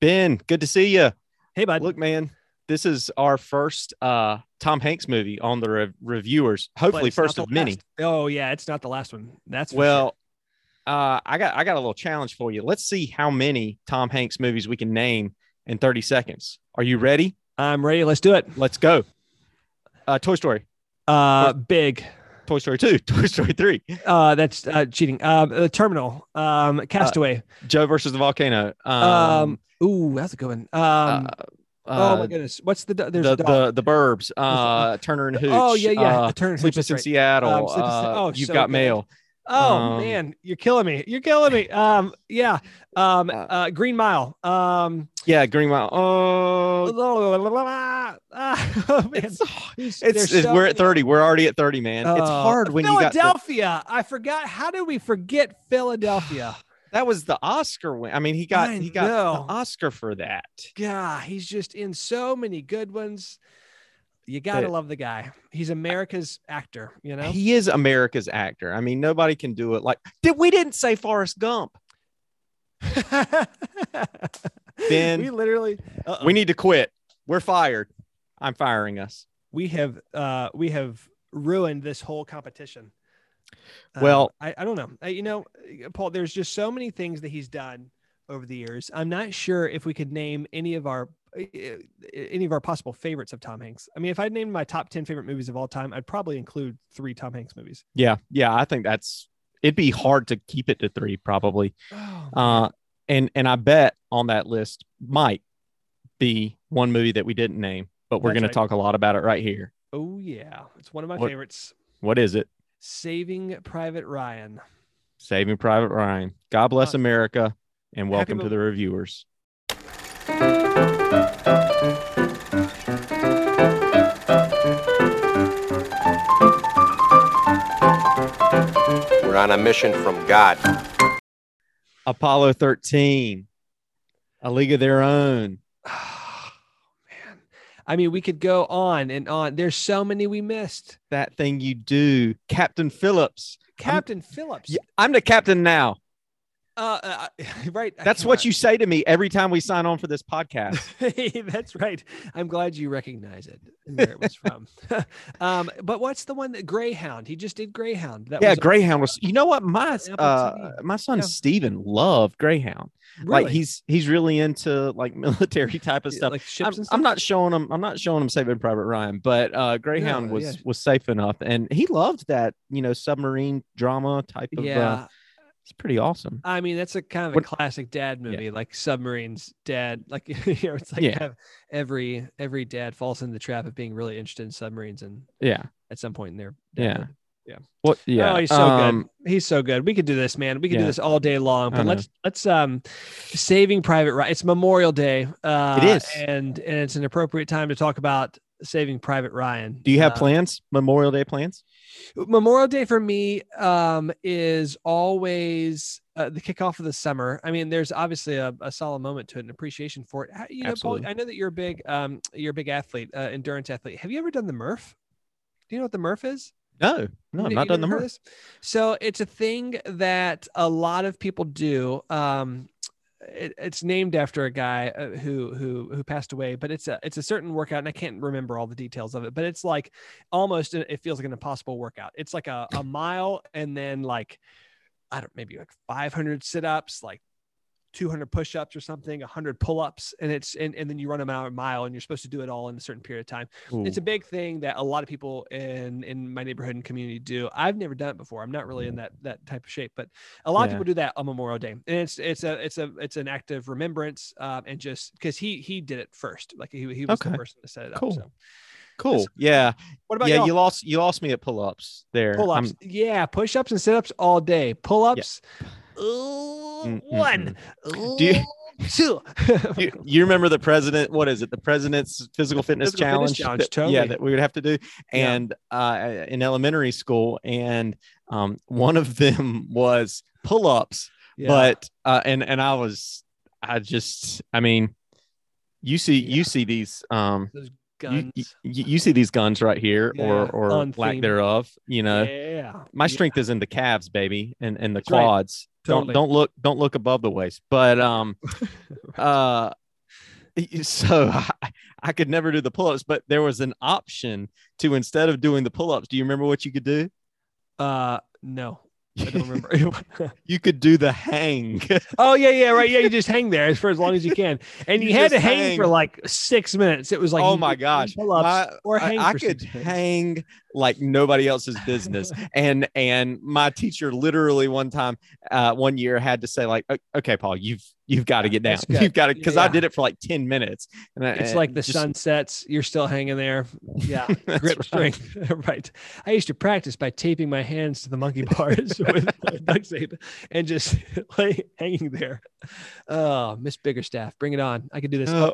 Ben, good to see you. Hey, bud. Look, man, this is our first uh, Tom Hanks movie on the re- RevViewers. Hopefully, first of many. last. Oh yeah, it's not the last one. That's Well, uh, I got I got a little challenge for you. Let's see how many Tom Hanks movies we can name in 30 seconds. Are you ready? I'm ready. Let's do it. Let's go. Uh, Toy Story, Uh, big. Toy Story 2, Toy Story 3, Uh, that's uh, cheating. Um, the terminal. Um, Castaway. Joe versus the Volcano. Um, Um, ooh, that's a good one. Um, uh, oh my uh, goodness, what's the there's the, the the Burbs, uh, Turner and Hooch. Oh, yeah, yeah, uh, Turner Sleepless in right. Seattle. Um, Sleepless uh, oh, You've so got good. mail. Oh um, man, you're killing me. You're killing me. Um, yeah. Um, Uh, uh, Green Mile. Um, Yeah, Green Mile. Oh, ah, man. it's, it's, it's- so we're at 30. We're already at 30, man. it's Oh, hard when you got the, Philadelphia. I forgot. How did we forget Philadelphia? that was the Oscar win. I mean, he got I he got know. the Oscar for that. Yeah, he's just in so many good ones. You gotta love the guy. He's America's actor. You know. He is America's actor. I mean, nobody can do it like did we didn't say Forrest Gump. Ben, we literally uh-oh. We need to quit. We're fired. I'm firing us. we have uh we have ruined this whole competition. Um, Well- I, I don't know. I, you know, Paul, there's just so many things that he's done over the years. I'm not sure if we could name any of our uh, any of our possible favorites of Tom Hanks. I mean, if I'd named my top 10 favorite movies of all time, I'd probably include three Tom Hanks movies. Yeah, yeah. I think that's it'd be hard to keep it to three, probably. Oh, Uh, and and I bet on that list might be one movie that we didn't name, but we're going right. to talk a lot about it right here. oh yeah. It's one of my What- favorites. What is it? Saving Private Ryan. Saving Private Ryan. God bless America, and welcome to mo- the RevViewers. We're on a mission from God. Apollo 13, A League of Their Own. Oh, man. I mean, we could go on and on. There's so many we missed. That thing you do, Captain Phillips. Captain Phillips. I'm the captain now. Uh, uh, right. That's what you say to me every time we sign on for this podcast. That's right. I'm glad you recognize it and where it was from. um, but what's the one that Greyhound? He just did Greyhound. That yeah, was Greyhound was. You know what? My uh, my son Yeah. Steven loved Greyhound. really, Like he's he's really into like military type of stuff. like ships I'm, I'm not showing him. I'm not showing him Saving Private Ryan, but uh, Greyhound No, was yeah. was safe enough, and he loved that you know submarine drama type of. Yeah. It's pretty awesome. I mean, that's a kind of a What- classic dad movie, like submarines dad. Like you know, it's like Yeah. every every dad falls in the trap of being really interested in submarines and Yeah. at some point in their Yeah. dadhood. What? Yeah. Oh, he's so um, good. He's so good. We could do this, man. We could do this all day long. But let's let's um saving Private Ryan. It's Memorial Day. Uh, It is. and and it's an appropriate time to talk about Saving Private Ryan. Do you have Uh, plans? Memorial Day plans? Memorial Day for me um, is always uh, the kickoff of the summer. I mean, there's obviously a, a solid moment to it, an appreciation for it. How- You know, Paul. I know that you're a big um, you're a big athlete, uh, endurance athlete. Have you ever done the Murph? Do you know what the Murph is? No, no, I've not done the Murph. So it's a thing that a lot of people do. Um, it, it's named after a guy uh, who who who passed away, but it's a it's a certain workout, and I can't remember all the details of it. But it's like almost it feels like an impossible workout. It's like a, a mile, and then like I don't maybe like 500 sit ups, like 200 push ups or something, 100 pull ups, and it's and, and then you run a mile, and you're supposed to do it all in a certain period of time it's a big thing that a lot of people in in my neighborhood and community do. I've never done it before. I'm not really in that that type of shape, but a lot of people do that on Memorial Day, and it's it's a it's a it's an act of remembrance, um, and just because he he did it first, like he he was Okay. the person to set it Cool. up. So cool. Yeah, what about yeah. y'all? You lost. You lost me at pull ups there. pull ups? I'm- Yeah, push ups and sit ups all day. Pull ups. Ooh, One. Do you- Ooh, two. you, you remember the president? What is it? The president's physical fitness Physical challenge. fitness challenge, that- Yeah, that we would have to do. Yeah. And uh, in elementary school, and um, one of them was pull ups. Yeah. But uh, and and I was, I just, I mean, you see, Yeah. you see these um those you, guns. you, you see these guns right here Yeah, or or on lack thereof you know yeah. my Yeah. strength is in the calves baby and and the That's right. quads Totally. don't don't look don't look above the waist but um uh So I, I could never do the pull-ups, but there was an option to instead of doing the pull-ups. Do you remember what you could do? Uh, no, I don't remember. you could do the hang. oh yeah, yeah, right. Yeah, you just hang there for as long as you can, and you, You had to hang, hang. for like six minutes. It was like oh my gosh, My- or I- hang I, for could minutes. hang like nobody else's business. and and my teacher literally one time, uh, one year had to say like, okay, Paul, you've you've got to get down. You've got to because I did it for like ten minutes. And I- It's like the just- sun sets, you're still hanging there. Yeah, grip right. strength. right. I used to practice by taping my hands to the monkey bars with duct tape and just lay hanging there. Oh, Miss Biggerstaff, bring it on. I could do this. Oh,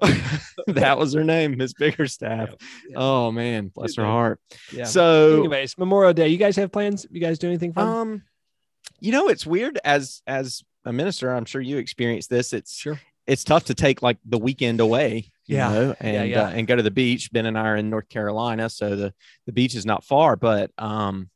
that was her name, Miss Biggerstaff. Yeah. Oh man, bless her heart. yeah. So Anyways, Memorial Day. You guys have plans? You guys do anything fun? Um, you know, it's weird as as a minister. I'm sure you experience this. It's sure. it's tough to take like the weekend away. You Yeah. know, and yeah. Uh, and go to the beach. Ben and I are in North Carolina, so the the beach is not far. But um,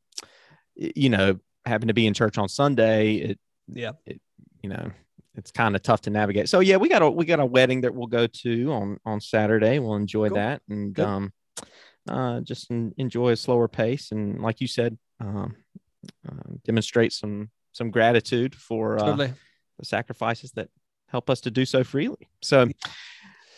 you know, having to be in church on Sunday, it Yeah. it you know it's kind of tough to navigate. So yeah, we got a we got a wedding that we'll go to on on Saturday. We'll enjoy Cool. that and Good. um, uh, just enjoy a slower pace and like you said, um, uh, demonstrate some some gratitude for uh, the sacrifices that help us to do so freely. So,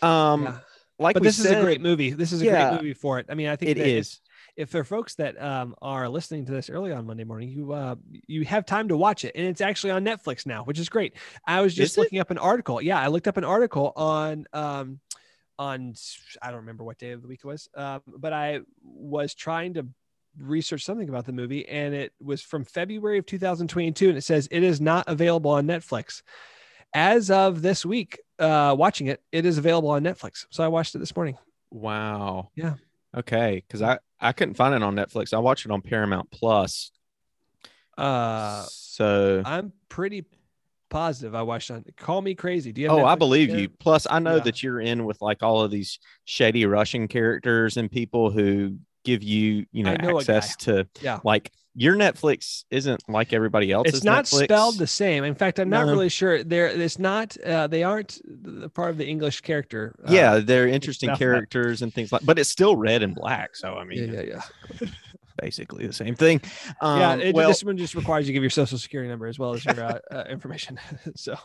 um, Yeah. like But this is a great movie. This is a Yeah. great movie for it. I mean, I think It that if- is. if there are folks that um, are listening to this early on Monday morning, you uh, you have time to watch it, and it's actually on Netflix now, which is great. I was just Is it? looking up an article. Yeah, I looked up an article on um, on I don't remember what day of the week it was, um, but I was trying to research something about the movie, and it was from February of 2022, and it says it is not available on Netflix. As of this week, uh, watching it, it is available on Netflix. So I watched it this morning. Wow. Yeah. Okay, because I I couldn't find it on Netflix. I watched it on Paramount Plus. Uh, so I'm pretty positive I watched on. Call me crazy. Do you? Have oh, I believe there? you. Plus, I know Yeah. that you're in with like all of these shady Russian characters and people who give you you know know access to Yeah. like your Netflix isn't like everybody else's. It's not Netflix. spelled the same. In fact, I'm not No. really sure. There, it's not. Uh, they aren't the part of the English character. uh, yeah, they're interesting characters and things like, but it's still red and black. So I mean, yeah, yeah, yeah. Basically the same thing. Um, yeah, it, well, this one just requires you to give your social security number as well as your uh, uh, information. so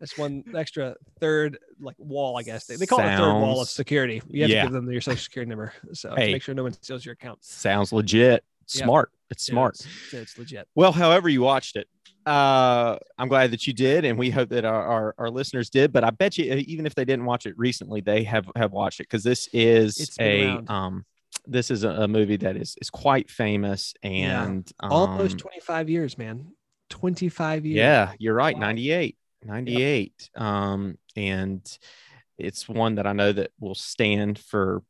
that's one extra third like wall, I guess. They, they call it a third wall of security. You have Yeah. to give them your social security number. So Hey. to make sure no one steals your account. sounds legit. Yeah. Smart. It's smart. It's, it's legit. Well, however you watched it, uh, I'm glad that you did, and we hope that our, our, our listeners did. But I bet you, uh, even if they didn't watch it recently, they have have watched it because this is It's a around. um, this is a, movie that is is quite famous Yeah. and Almost um, 25 years, man. 25 years. Yeah, you're right. Wow. 98. 98. Um, and it's one that I know that will stand for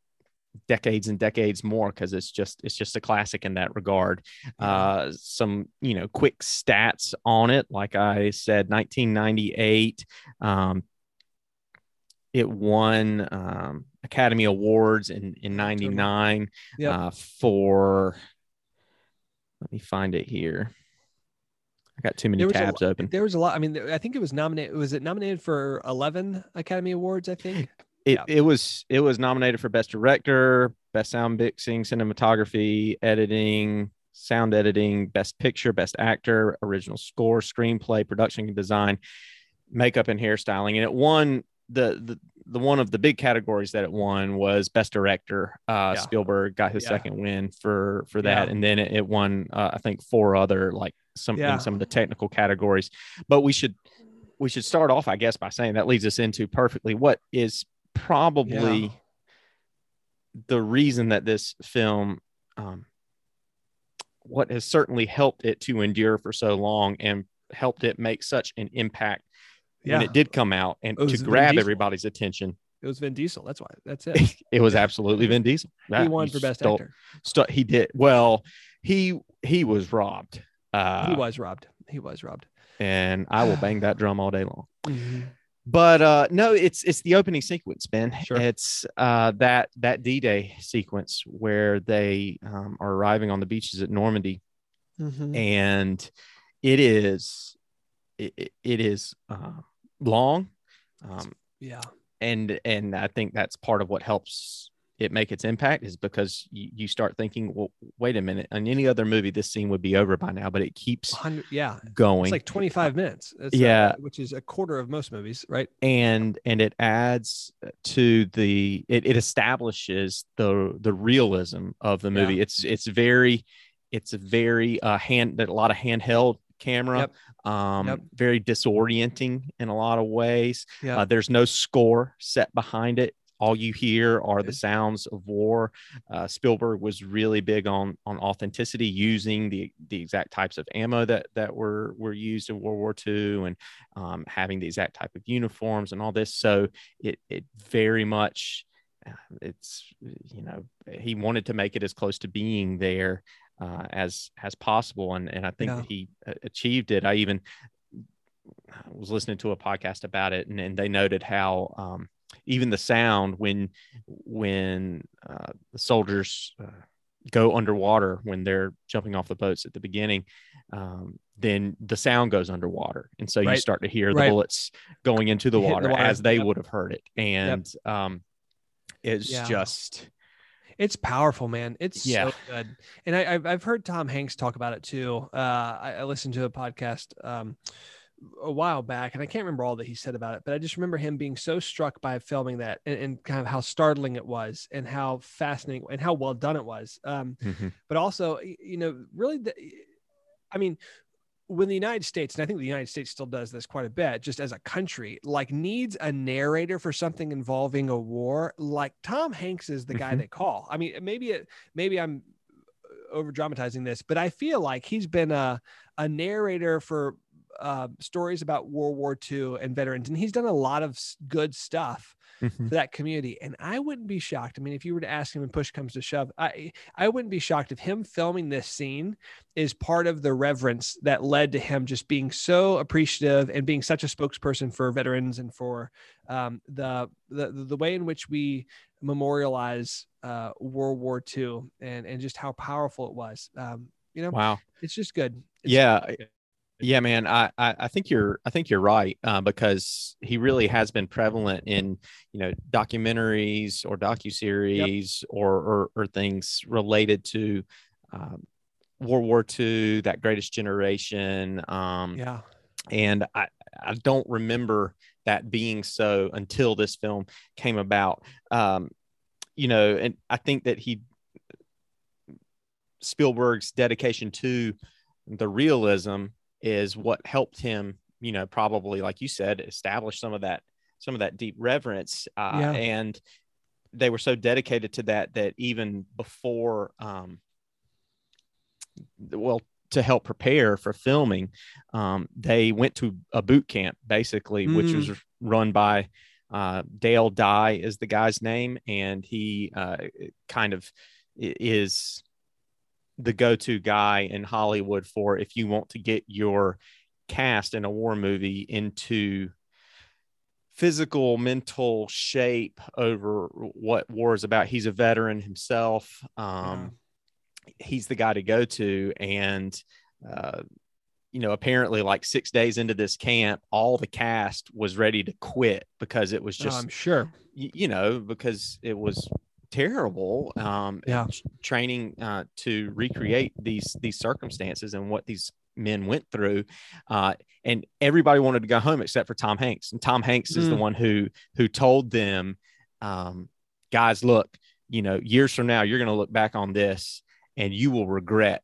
decades and decades more because it's just it's just a classic in that regard. Uh some you know quick stats on it. Like I said, 1998. Um it won um Academy Awards in in 99 Yep. uh for let me find it here. I got too many was a tabs open. There was a lot. I mean, I think it was nominated. Was it nominated for 11 Academy Awards? I think. It, yeah. it was it was nominated for best director, best sound mixing, cinematography, editing, sound editing, best picture, best actor, original score, screenplay, production and design, makeup and hairstyling, and it won the the the one of the big categories that it won was best director. Uh, Yeah. Spielberg got his Yeah. second win for for that, Yeah. and then it, it won uh, I think four other like some in some of the technical categories. But we should we should start off, I guess, by saying that leads us into perfectly what is probably the reason that this film um, what has certainly helped it to endure for so long and helped it make such an impact when Yeah. it did come out and to Vin grab Diesel. everybody's attention It was Vin Diesel. That's why. That's it. it was absolutely Vin Diesel he won for best stole- actor. he did well he he was robbed uh he was robbed. He was robbed. and I will bang that drum all day long Mm-hmm. but uh no it's it's the opening sequence ben Sure. it's uh that that d-day sequence where they um, are arriving on the beaches at normandy Mm-hmm. and it is it, it- it is uh, long um Yeah. and and I think that's part of what helps it make its impact is because you, you start thinking, well, wait a minute. In any other movie, this scene would be over by now, but it keeps yeah. going. It's like 25 minutes. It's, Yeah. uh, which is a quarter of most movies, right? and and it adds to the it, it establishes the the realism of the movie. It's it's very it's a very uh hand that a lot of handheld camera. Yep. Um, Yep. very disorienting in a lot of ways. Yeah. Uh, there's no score set behind it. All you hear are the sounds of war. Uh, Spielberg was really big on on authenticity, using the the exact types of ammo that that were were used in World War II, and um, having the exact type of uniforms and all this. So it it very much uh, it's you know he wanted to make it as close to being there uh, as as possible, and and I think Yeah. that he uh, achieved it. I even was listening to a podcast about it, and, and they noted how um, even the sound when when uh, the soldiers uh, go underwater when they're jumping off the boats at the beginning, um, then the sound goes underwater, and so you start to hear the Right. bullets going into the Hitting the water, water. as they Yep. would have heard it, and um, it's just It's powerful, man. It's Yeah. so good. And I, I've I've heard Tom Hanks talk about it too. Uh, I, I listened to a podcast um, a while back, and I can't remember all that he said about it, but I just remember him being so struck by filming that and, and kind of how startling it was, and how fascinating and how well done it was. Um, mhm, but also, you know, really, the, I mean, when the United States, and I think the United States still does this quite a bit, just as a country, like needs a narrator for something involving a war, like Tom Hanks is the guy Mhm. they call. I mean, maybe it, maybe I'm over dramatizing this, but I feel like he's been a a narrator for uh, stories about World War II and veterans, and he's done a lot of good stuff mhm. for that community. And I wouldn't be shocked. I mean, if you were to ask him and push comes to shove, I I wouldn't be shocked if him filming this scene is part of the reverence that led to him just being so appreciative and being such a spokesperson for veterans and for um, the, the the way in which we memorialize uh, World War II and and just how powerful it was. Um, you know, Wow. it's just good. It's yeah yeah man I, I i think you're i think you're right uh, because he really has been prevalent in you know documentaries or docu-series or, or or things related to um, world war ii that greatest generation um yeah. and i i don't remember that being so until this film came about um you know and i think that he spielberg's dedication to the realism is what helped him you know probably like you said establish some of that some of that deep reverence uh, Yeah. and they were so dedicated to that that even before um well to help prepare for filming um they went to a boot camp basically which Mm. was run by uh dale dye is the guy's name and he uh kind of is the go-to guy in Hollywood for if you want to get your cast in a war movie into physical mental shape over what war is about. He's a veteran himself. Um, he's the guy to go to. And uh, you know apparently like six days into this camp all the cast was ready to quit because it was Oh, just I'm sure. you know because it was terrible um Yeah. training uh to recreate these these circumstances and what these men went through uh and everybody wanted to go home except for Tom Hanks and Tom Hanks is the Mm. one who who told them um guys look you know years from now you're going to look back on this and you will regret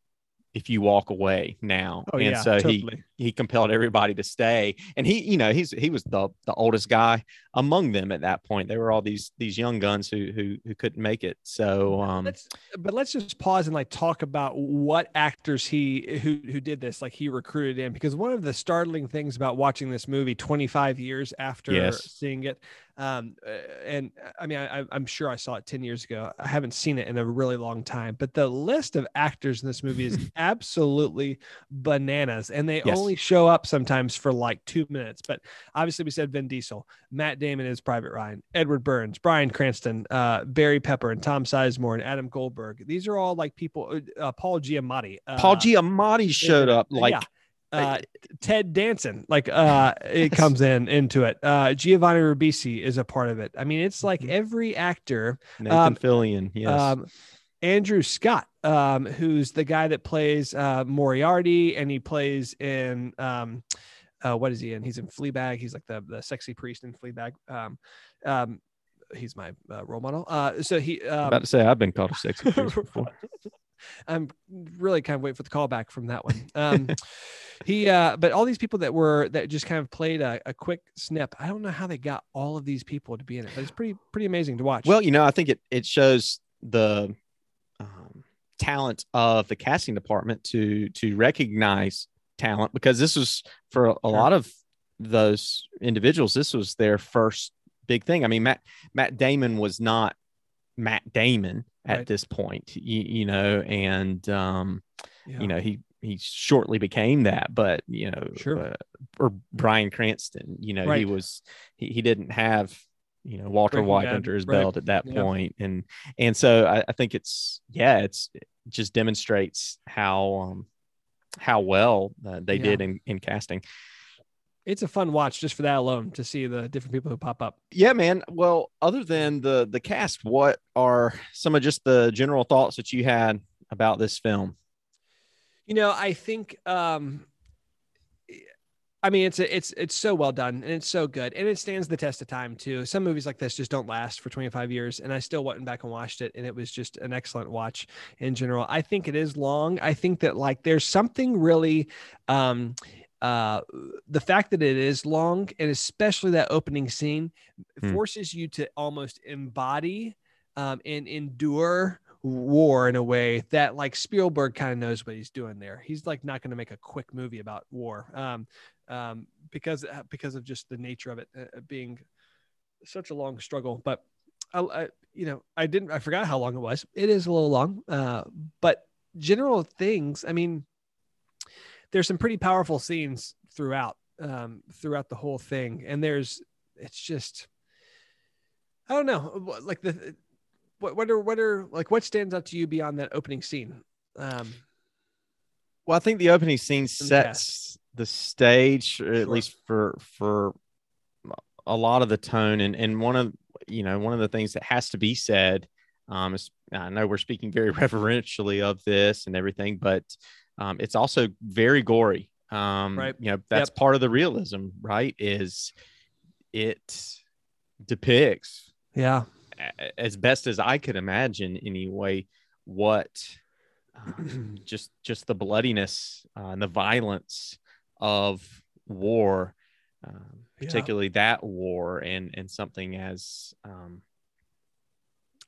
if you walk away now. Oh and yeah, so he totally. he compelled everybody to stay. And he you know he's he was the the oldest guy among them at that point. They were all these these young guns who who who couldn't make it. So um let's but let's just pause and like talk about what actors he who who did this like he recruited in. Because one of the startling things about watching this movie 25 years after Yes. seeing it um uh, and i mean I, i'm sure i saw it 10 years ago i haven't seen it in a really long time but the list of actors in this movie is absolutely bananas and they Yes. only show up sometimes for like two minutes but obviously we said vin diesel matt damon is private ryan edward burns bryan cranston uh barry pepper and tom sizemore and adam goldberg these are all like people uh, paul giamatti uh, Paul Giamatti showed up yeah. Uh, Ted Danson, like uh, it comes in into it. Uh, Giovanni Ribisi is a part of it. I mean, it's like Mhm. every actor. Nathan Um, Fillion. Yes. Um, Andrew Scott, um, who's the guy that plays uh, Moriarty, and he plays in um, uh, what is he in? He's in Fleabag. He's like the the sexy priest in Fleabag. Um, um, he's my uh, role model. Uh, so he um, about to say I've been called a sexy priest before. I'm really kind of waiting for the callback from that one. Um, he, uh, but all these people that were that just kind of played a, a quick snip. I don't know how they got all of these people to be in it, but it's pretty pretty amazing to watch. Well, you know, I think it it shows the um, talent of the casting department to to recognize talent because this was for a, a lot of those individuals. This was their first big thing. I mean, Matt Matt Damon was not Matt Damon at Right. this point, you, you know, and um, Yeah. you know he he shortly became that, but you know, Sure. uh, or Bryan Cranston, you know, he was he, he didn't have you know Walter Breaking White Bad, under his right. belt at that Yeah. point, and and so I, I think it's yeah, it's it just demonstrates how um how well uh, they Yeah. did in in casting. it's a fun watch just for that alone to see the different people who pop up. Yeah, man. Well, other than the the cast, what are some of just the general thoughts that you had about this film? You know, I think um I mean it's a, it's it's so well done and it's so good and it stands the test of time too. Some movies like this just don't last for 25 years and I still went back and watched it and it was just an excellent watch in general. I think it is long. I think that like there's something really um uh the fact that it is long and especially that opening scene Hmm. forces you to almost embody um and endure war in a way that like Spielberg kind of knows what he's doing there. He's like not going to make a quick movie about war um, um, because uh, because of just the nature of it uh, being such a long struggle. But I, I, you know, I didn't I forgot how long it was. It is a little long, uh, but general things. I mean, there's some pretty powerful scenes throughout um, throughout the whole thing, and there's it's just I don't know, like the what what are what are like what stands out to you beyond that opening scene? Um, Well, I think the opening scene sets the stage, or at Sure. least for for a lot of the tone. And and one of you know one of the things that has to be said. Um, is I know we're speaking very reverentially of this and everything, but um, it's also very gory. Um, Right. You know that's part of the realism, right? Is it depicts yeah, as best as I could imagine anyway, what um, just just the bloodiness uh, and the violence of war, um, Yeah. particularly that war, and and something as um,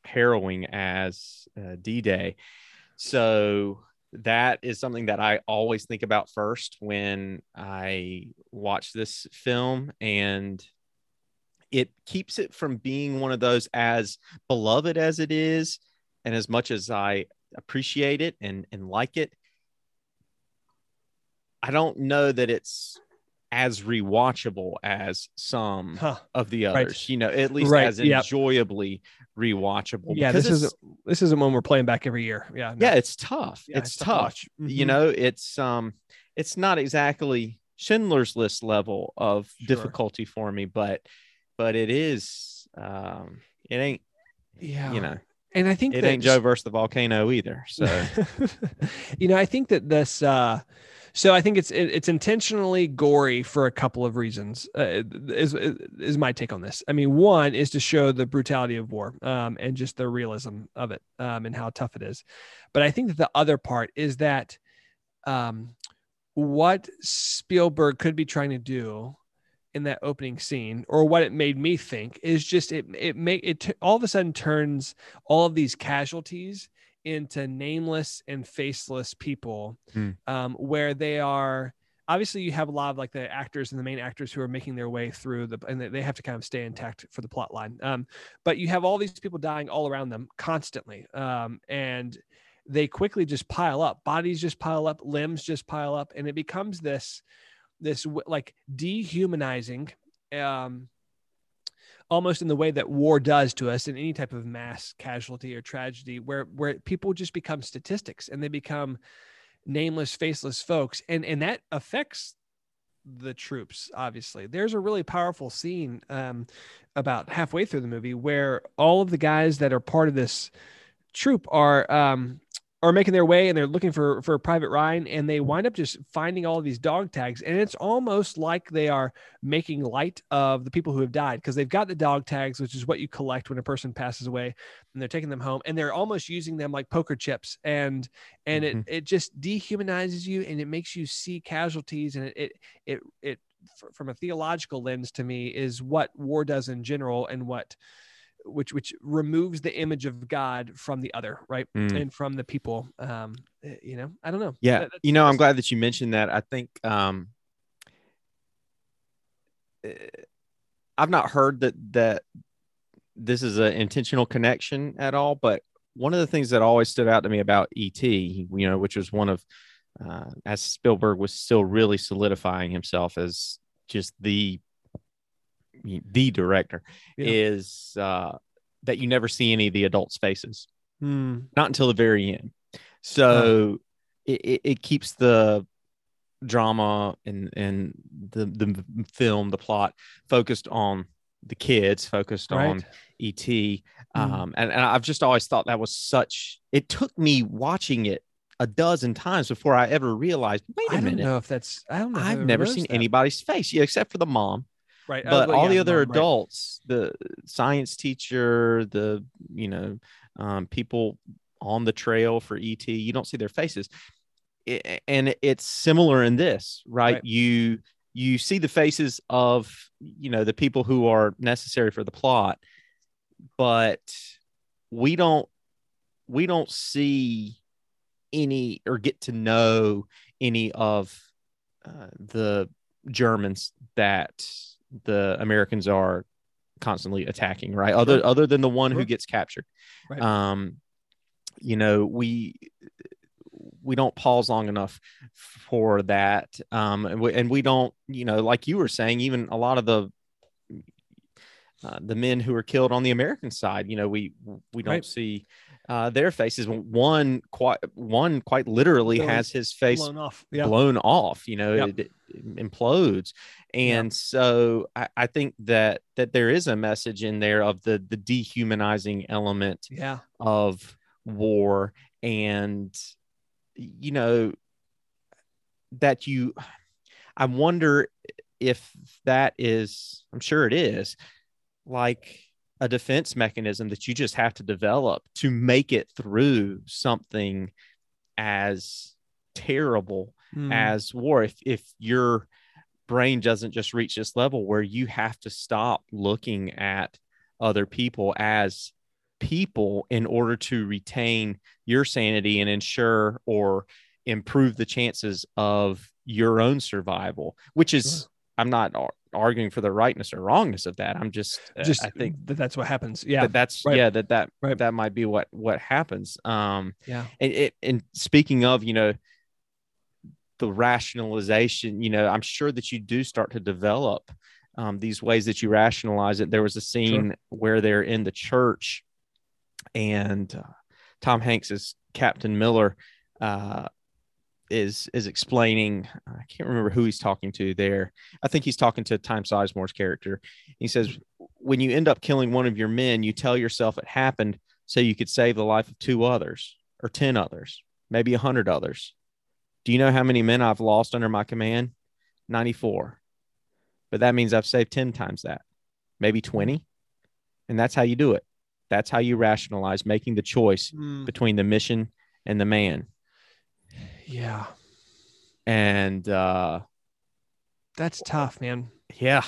harrowing as uh, D-Day. So that is something that I always think about first when I watch this film, and it keeps it from being one of those as beloved as it is, and as much as I appreciate it and and like it, I don't know that it's as rewatchable as some huh. of the Right. others. You know, at least Right, as yep. enjoyably rewatchable. yeah. This isn't this isn't one we're playing back every year. Yeah, no. yeah, it's tough. Yeah, it's tough to tough. watch. You know, it's um, it's not exactly Schindler's List level of Sure. difficulty for me, but but it is. Um, it ain't yeah, you know, and I think it that ain't Joe versus the volcano either. So you know, I think that this. uh so I think it's it, it's intentionally gory for a couple of reasons. Uh, is is my take on this? I mean, one is to show the brutality of war um, and just the realism of it um, and how tough it is. But I think that the other part is that um, what Spielberg could be trying to do in that opening scene, or what it made me think, is just it it make it t- all of a sudden turns all of these casualties into nameless and faceless people Hmm. um, where they are obviously you have a lot of like the actors and the main actors who are making their way through the and they- they have to kind of stay intact for the plot line um, but you have all these people dying all around them constantly um, and they quickly just pile up bodies just pile up limbs just pile up and it becomes this this like dehumanizing um, almost in the way that war does to us in any type of mass casualty or tragedy where where people just become statistics and they become nameless, faceless folks, and and that affects the troops. Obviously, there's a really powerful scene um, about halfway through the movie where all of the guys that are part of this troop are um, are making their way and they're looking for for a Private Ryan and they wind up just finding all of these dog tags and it's almost like they are making light of the people who have died because they've got the dog tags which is what you collect when a person passes away and they're taking them home and they're almost using them like poker chips and and mm-hmm. it it just dehumanizes you and it makes you see casualties and it it it, it from a theological lens to me is what war does in general and what which which removes the image of God from the other, right, mm. and from the people. Um, eh, you know, I don't know. Yeah, that, you know, I'm glad that you mentioned that. I think um, eh, I've not heard that that this is an intentional connection at all, but one of the things that always stood out to me about ET, you know, which was one of uh, as Spielberg was still really solidifying himself as just the the director yeah. is uh, that you never see any of the adults' faces, hmm. not until the very end. So it, it, it, keeps the drama and and the the film, the plot focused on the kids, focused right. on ET. Mm. Um, and, and I've just always thought that was such. It took me watching it a dozen times before I ever realized. Wait a I minute. don't know if that's. I don't know. I've never seen that. anybody's face, yeah, except for the mom right but uh, all yeah, the other adults right. the science teacher the you know um, people on the trail for et you don't see their faces it, and it's similar in this right? right you you see the faces of you know the people who are necessary for the plot but we don't we don't see any or get to know any of uh, the Germans that the Americans are constantly attacking, right? Sure. Other other than the one sure. who gets captured. Right. Um, you know, we we don't pause long enough for that. Um, and we, and we don't, you know, like you were saying, even a lot of the uh, the men who are killed on the American side, you know, we we don't right. see uh, their faces. One quite one quite literally blown, has his face blown off. Yeah. Blown off. You know, yep. it, it, implodes. And yep. so I, I, think that that there is a message in there of the the dehumanizing element yeah. of war, and you know that you. I wonder if that is. I'm sure it is. Like a defense mechanism that you just have to develop to make it through something as terrible mm. as war if if your brain doesn't just reach this level where you have to stop looking at other people as people in order to retain your sanity and ensure or improve the chances of your own survival which is sure. I'm not arguing for the rightness or wrongness of that. I'm just, uh, just I think that that's what happens. Yeah. That that's, right. yeah, that, that, right. that might be what, what happens. Um, yeah. And, it, and speaking of, you know, the rationalization, you know, I'm sure that you do start to develop um, these ways that you rationalize it. There was a scene sure. where they're in the church and uh, Tom Hanks is Captain Miller. Uh, is is explaining i can't remember who he's talking to there. I think he's talking to tom sizemore's character. He says when you end up killing one of your men you tell yourself it happened so you could save the life of two others or 10 others maybe a 100 others. Do you know how many men i've lost under my command? 94 but that means i've saved 10 times that maybe 20 and that's how you do it. That's how you rationalize making the choice mm. between the mission and the man yeah. And uh that's tough, man. Yeah.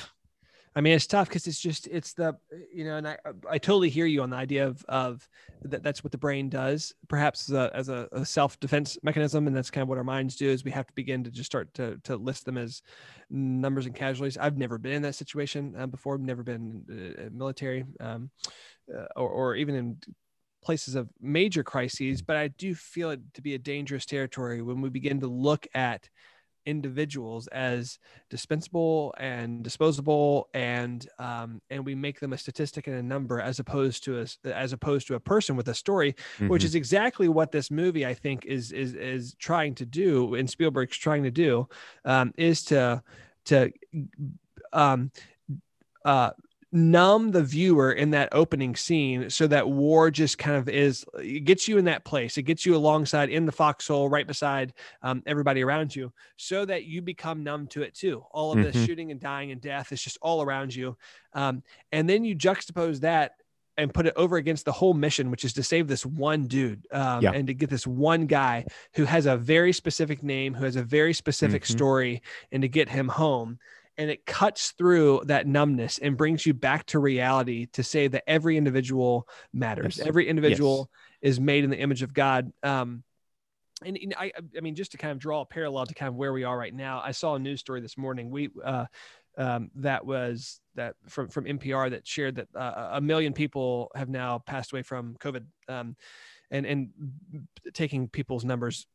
I mean, it's tough because it's just it's the you know, and I I totally hear you on the idea of of that that's what the brain does, perhaps as a, as a, a self defense mechanism, and that's kind of what our minds do. Is we have to begin to just start to to list them as numbers and casualties. I've never been in that situation uh, before. I've never been uh, military, um, uh, or or even in places of major crises, but I do feel it to be a dangerous territory when we begin to look at individuals as dispensable and disposable and um, and we make them a statistic and a number as opposed to a, as opposed to a person with a story mm-hmm. which is exactly what this movie i think is is is trying to do and spielberg's trying to do um, is to to um, uh, numb the viewer in that opening scene so that war just kind of is it gets you in that place it gets you alongside in the foxhole right beside um, everybody around you so that you become numb to it too all of mm-hmm. the shooting and dying and death is just all around you um, and then you juxtapose that and put it over against the whole mission, which is to save this one dude um, yeah. and to get this one guy who has a very specific name, who has a very specific mm-hmm. story, and to get him home and it cuts through that numbness and brings you back to reality to say that every individual matters. Yes. Every individual yes. is made in the image of God. Um, and, and, I, I mean, just to kind of draw a parallel to kind of where we are right now, I saw a news story this morning. We, uh, um, that was that from from NPR that shared that uh, a million people have now passed away from COVID, um, and and taking people's numbers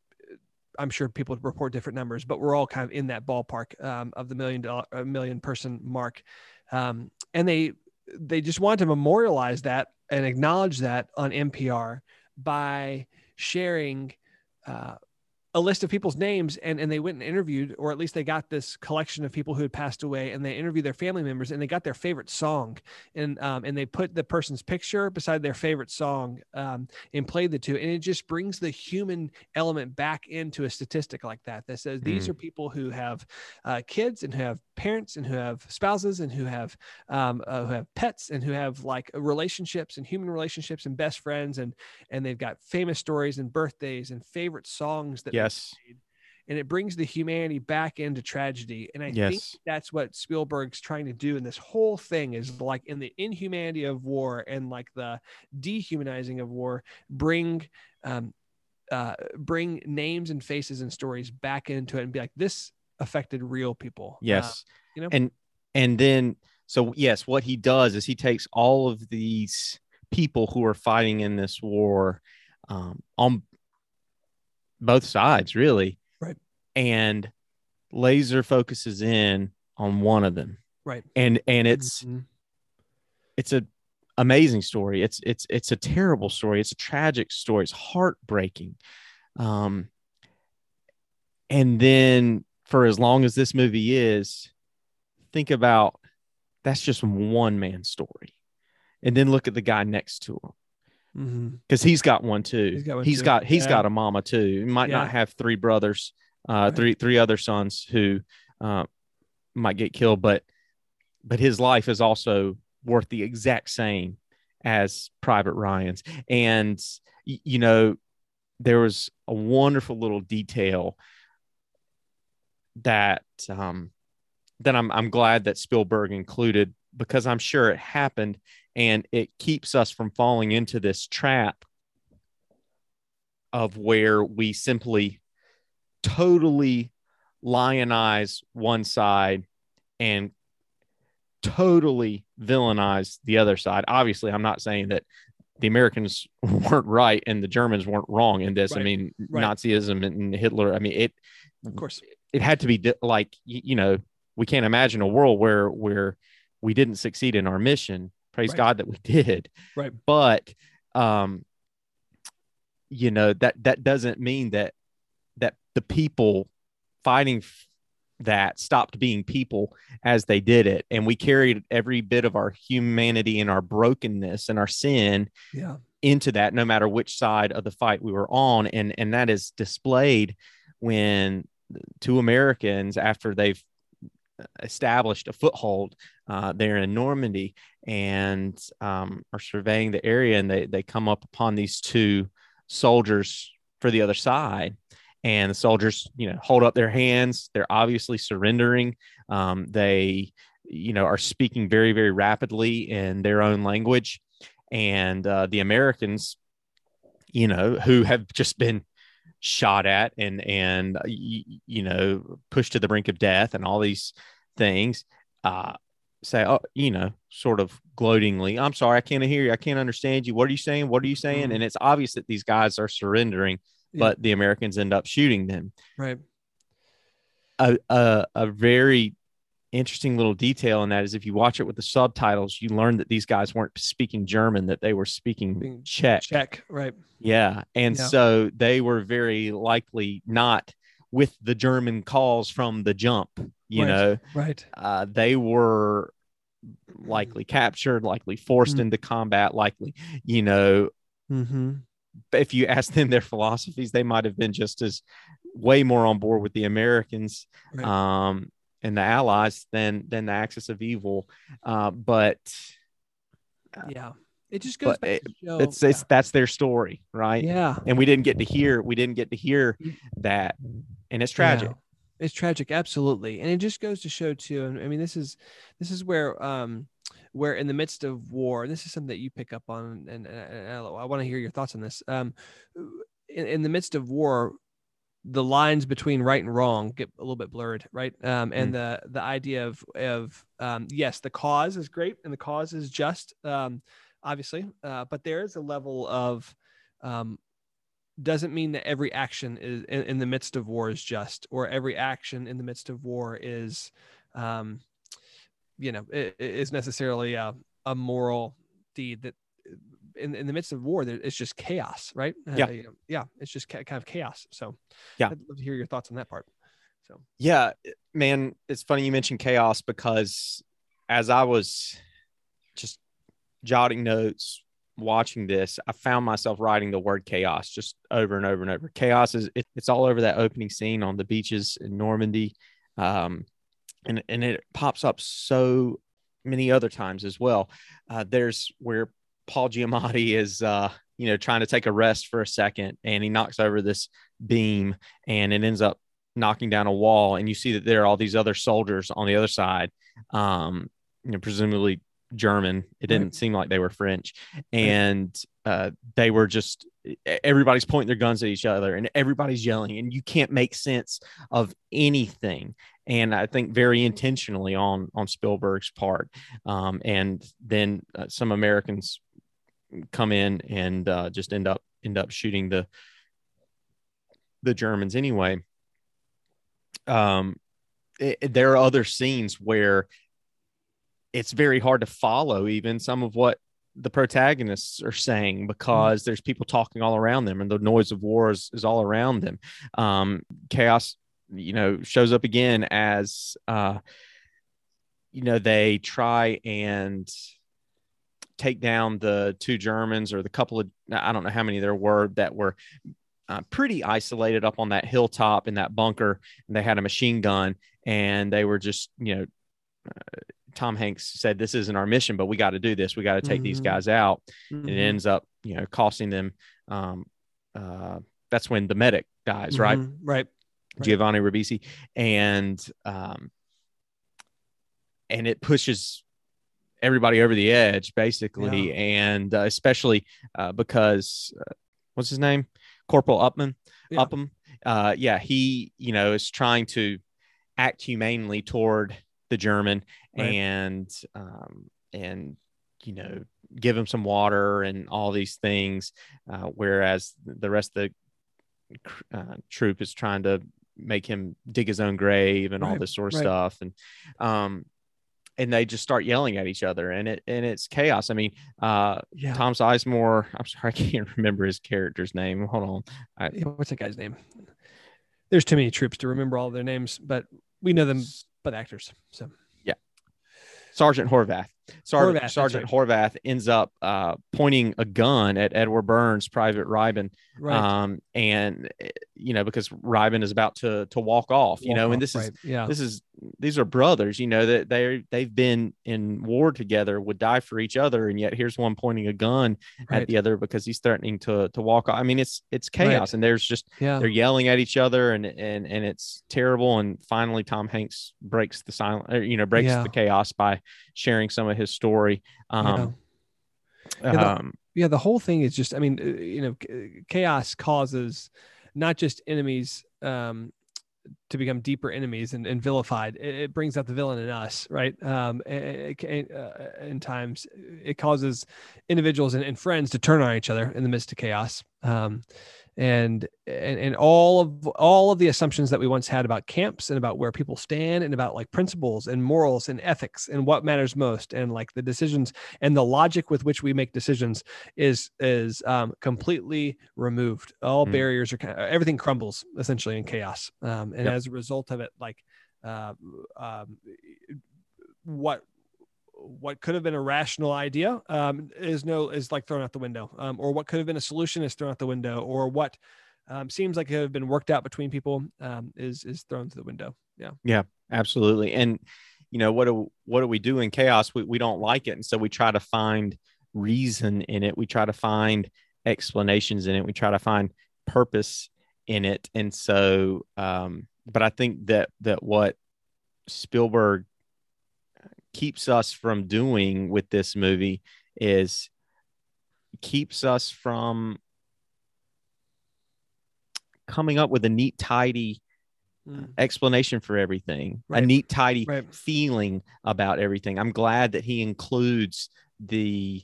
I'm sure people report different numbers, but we're all kind of in that ballpark um, of the million dollar, million person mark. Um, and they, they just want to memorialize that and acknowledge that on NPR by sharing uh, a list of people's names and, and they went and interviewed, or at least they got this collection of people who had passed away and they interviewed their family members and they got their favorite song and, um, and they put the person's picture beside their favorite song um, and played the two. And it just brings the human element back into a statistic like that, that says mm. these are people who have uh, kids and who have parents and who have spouses and who have, um, uh, who have pets and who have like relationships and human relationships and best friends. And, and they've got famous stories and birthdays and favorite songs that yes. and it brings the humanity back into tragedy. And i yes. think that's what spielberg's trying to do in this whole thing is like in the inhumanity of war and like the dehumanizing of war bring um, uh, bring names and faces and stories back into it and be like this affected real people. Yes. uh, you know? And and then so yes what he does is he takes all of these people who are fighting in this war um, on both sides really. Right. And laser focuses in on one of them. Right. And and it's mm-hmm. it's a amazing story. It's it's it's a terrible story. It's a tragic story. It's heartbreaking. Um and then for as long as this movie is think about that's just one man's story. And then look at the guy next to him because mm-hmm. he's got one too. He's got one he's too. got, he's yeah. got a mama too. He might yeah. not have three brothers, uh, right. three three other sons who uh, might get killed, but but his life is also worth the exact same as Private Ryan's. And you know, there was a wonderful little detail that um, that I'm I'm glad that Spielberg included because I'm sure it happened and it keeps us from falling into this trap of where we simply totally lionize one side and totally villainize the other side. Obviously, I'm not saying that the Americans weren't right and the Germans weren't wrong in this. Right. I mean, right. Nazism and Hitler. I mean, it. Of course, it had to be like you know we can't imagine a world where where we didn't succeed in our mission praise right. god that we did right but um you know that that doesn't mean that that the people fighting f- that stopped being people as they did it and we carried every bit of our humanity and our brokenness and our sin yeah. into that no matter which side of the fight we were on and and that is displayed when two americans after they've established a foothold uh, there in Normandy and um, are surveying the area, and they they come up upon these two soldiers for the other side, and the soldiers, you know, hold up their hands. They're obviously surrendering. Um, they, you know, are speaking very very rapidly in their own language, and uh, the Americans, you know, who have just been shot at and and you, you know pushed to the brink of death and all these things uh say oh you know sort of gloatingly i'm sorry i can't hear you. I can't understand you. What are you saying? What are you saying? Mm-hmm. and it's obvious that these guys are surrendering yeah. but the americans end up shooting them. Right. A, a, a very interesting little detail in that is if you watch it with the subtitles, you learn that these guys weren't speaking German, that they were speaking Being Czech. Check, right? Yeah. And Yeah. so they were very likely not with the German calls from the jump, you Right. know, Right. uh, they were likely captured, likely forced Mm. into combat, likely, you know, Mm-hmm. if you ask them their philosophies, they might have been just as way more on board with the Americans Right. um, and the Allies than than the Axis of Evil. Uh, but Yeah. It just goes back it- to show. it's, it's that's their story, right? yeah. And we didn't get to hear we didn't get to hear that, and it's tragic. Yeah. It's tragic, absolutely, and it just goes to show too. And I mean, this is this is where um where in the midst of war, this is something that you pick up on, and, and, and I, I want to hear your thoughts on this. Um, in, in the midst of war, the lines between right and wrong get a little bit blurred, right? Um, and the the idea of of um, yes, the cause is great and the cause is just, um, obviously, uh, but there is a level of um, doesn't mean that every action is in, in the midst of war is just, or every action in the midst of war is, um, you know, is necessarily a, a moral deed that in, in the midst of war, it's just chaos, right? Uh, Yeah. know, yeah. It's just kind of chaos. So Yeah. I'd love to hear your thoughts on that part. So Yeah, man, it's funny you mentioned chaos because as I was just jotting notes, watching this, I found myself writing the word chaos just over and over and over. Chaos is it, it's all over that opening scene on the beaches in Normandy, um, and and it pops up so many other times as well. Uh, there's where Paul Giamatti is, uh, you know, trying to take a rest for a second, and he knocks over this beam, and it ends up knocking down a wall and you see that there are all these other soldiers on the other side um you know presumably german. It didn't seem like they were french and uh they were just everybody's pointing their guns at each other and everybody's yelling and you can't make sense of anything and i think very intentionally on on spielberg's part um and then uh, some americans come in and uh, just end up end up shooting the the germans anyway. Um it, it- there are other scenes where it's very hard to follow even some of what the protagonists are saying because there's people talking all around them and the noise of war is, is all around them. Um chaos you know shows up again as uh you know they try and take down the two germans or the couple of i don't know how many there were that were uh, pretty isolated up on that hilltop in that bunker and they had a machine gun and they were just you know uh, tom hanks said this isn't our mission but we got to do this we got to take these Mhm. guys out and it Mhm. ends up you know costing them um uh that's when the medic dies right Mhm. Right. Right. giovanni ribisi and um and it pushes everybody over the edge basically and uh, especially uh, because uh, what's his name corporal upman Yeah. upham uh yeah he you know is trying to act humanely toward the german Right. and um and you know give him some water and all these things uh, whereas the rest of the uh, troop is trying to make him dig his own grave and all this sort of right. stuff and um and they just start yelling at each other and it and it's chaos i mean uh Yeah. tom sizemore i'm sorry i can't remember his character's name hold on Yeah, What's that guy's name? There's too many troops to remember all their names, but we know them, but actors. So sergeant horvath sergeant, Horvath, sergeant horvath ends up uh pointing a gun at edward burns private Reiben right. um and eh, you know because Reiben is about to to walk off you Walk know and off, this is yeah. this is these are brothers you know that they they've been in war together would die for each other and yet here's one pointing a gun right. at the other because he's threatening to to walk off i mean it's it's chaos Right. and there's just yeah. they're yelling at each other and and and it's terrible and finally tom hanks breaks the silence you know breaks Yeah. the chaos by sharing some of his story um Yeah, the- um yeah the whole thing is just i mean uh, you know chaos causes not just enemies um to become deeper enemies and, and vilified it, it brings out the villain in us right? Um and, and, uh, in times it causes individuals and, and friends to turn on each other in the midst of chaos. Um and and and all of all of the assumptions that we once had about camps and about where people stand and about like principles and morals and ethics and what matters most and like the decisions and the logic with which we make decisions is is um, completely removed all mm. barriers are everything crumbles essentially in chaos um, and yep. as a result of it like uh, um, what what could have been a rational idea um, is no is like thrown out the window, um, or what could have been a solution is thrown out the window, or what um, seems like it have been worked out between people um, is is thrown to the window. Yeah. Yeah, absolutely. And you know what do what do we do in chaos? We we don't like it, and so we try to find reason in it. We try to find explanations in it. We try to find purpose in it. And so, um, but I think that that what Spielberg keeps us from doing with this movie is keeps us from coming up with a neat tidy mm. explanation for everything right. a neat tidy right. feeling about everything i'm glad that he includes the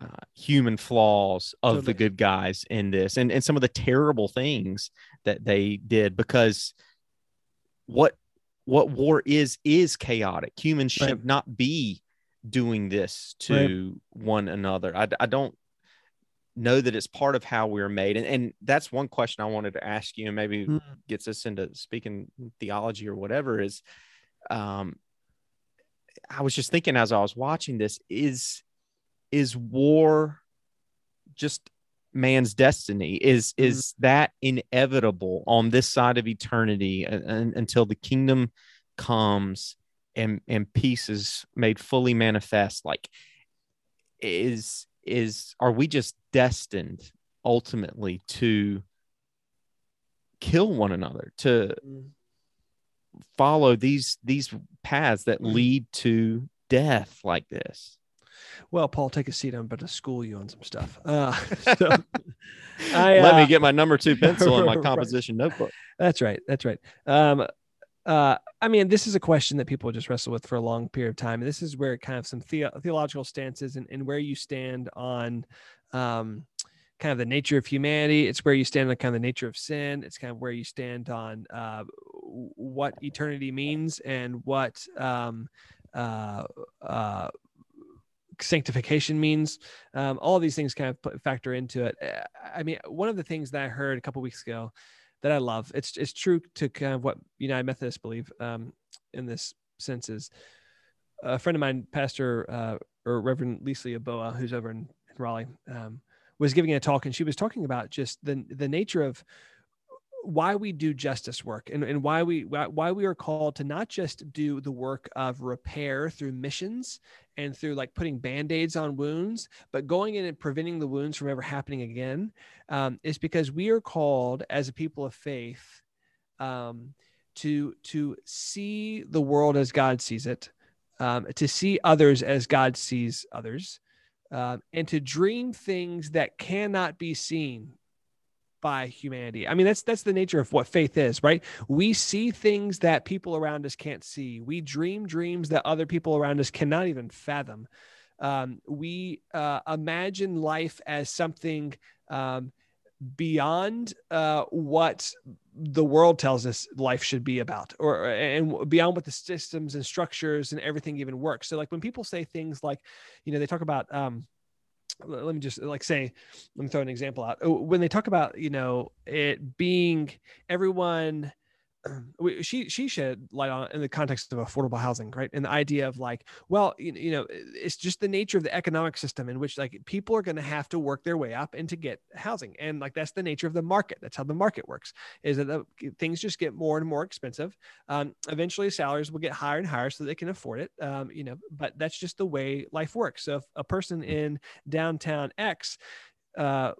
uh, human flaws of totally. the good guys in this and, and some of the terrible things that they did because what what war is is chaotic. Humans should not be doing this to right. one another. I, I don't know that it's part of how we're made. And, and that's one question I wanted to ask you, and maybe mm. gets us into speaking theology or whatever is um I was just thinking as I was watching this, is is war just man's destiny is mm-hmm. is that inevitable on this side of eternity and, until the kingdom comes and and peace is made fully manifest like is is are we just destined ultimately to kill one another to mm. follow these these paths that mm. lead to death like this well, Paul, take a seat. I'm about to school you on some stuff. Uh, so I, Let uh, me get my number two pencil and my composition right. notebook. That's right. That's right. Um, uh, I mean, this is a question that people just wrestle with for a long period of time. And this is where kind of some the- theological stances and, and where you stand on um, kind of the nature of humanity. It's where you stand on kind of the nature of sin. It's kind of where you stand on uh, what eternity means and what um, uh, uh, sanctification means. Um, all these things kind of factor into it. I mean, one of the things that I heard a couple weeks ago that I love, it's it's true to kind of what United Methodists believe um, in this sense is a friend of mine, Pastor uh, or Reverend Lisa Aboa, who's over in, in Raleigh, um, was giving a talk, and she was talking about just the the nature of why we do justice work and, and why we why we are called to not just do the work of repair through missions and through like putting band-aids on wounds but going in and preventing the wounds from ever happening again um, is because we are called as a people of faith um, to to see the world as god sees it um, to see others as god sees others um, and to dream things that cannot be seen by humanity. I mean, that's that's the nature of what faith is, right? We see things that people around us can't see. We dream dreams that other people around us cannot even fathom. Um, we uh, imagine life as something um, beyond uh, what the world tells us life should be about, or and beyond what the systems and structures and everything even works. So, like when people say things like, you know, they talk about um, let me just like say let me throw an example out. Oh, when they talk about you know it being everyone she she shed light on in the context of affordable housing right? And the idea of like well you, you know it's just the nature of the economic system in which like people are going to have to work their way up and to get housing. And like that's the nature of the market. That's how the market works is that the, things just get more and more expensive. Um, eventually salaries will get higher and higher so they can afford it um, you know but that's just the way life works. So if a person in downtown x uh,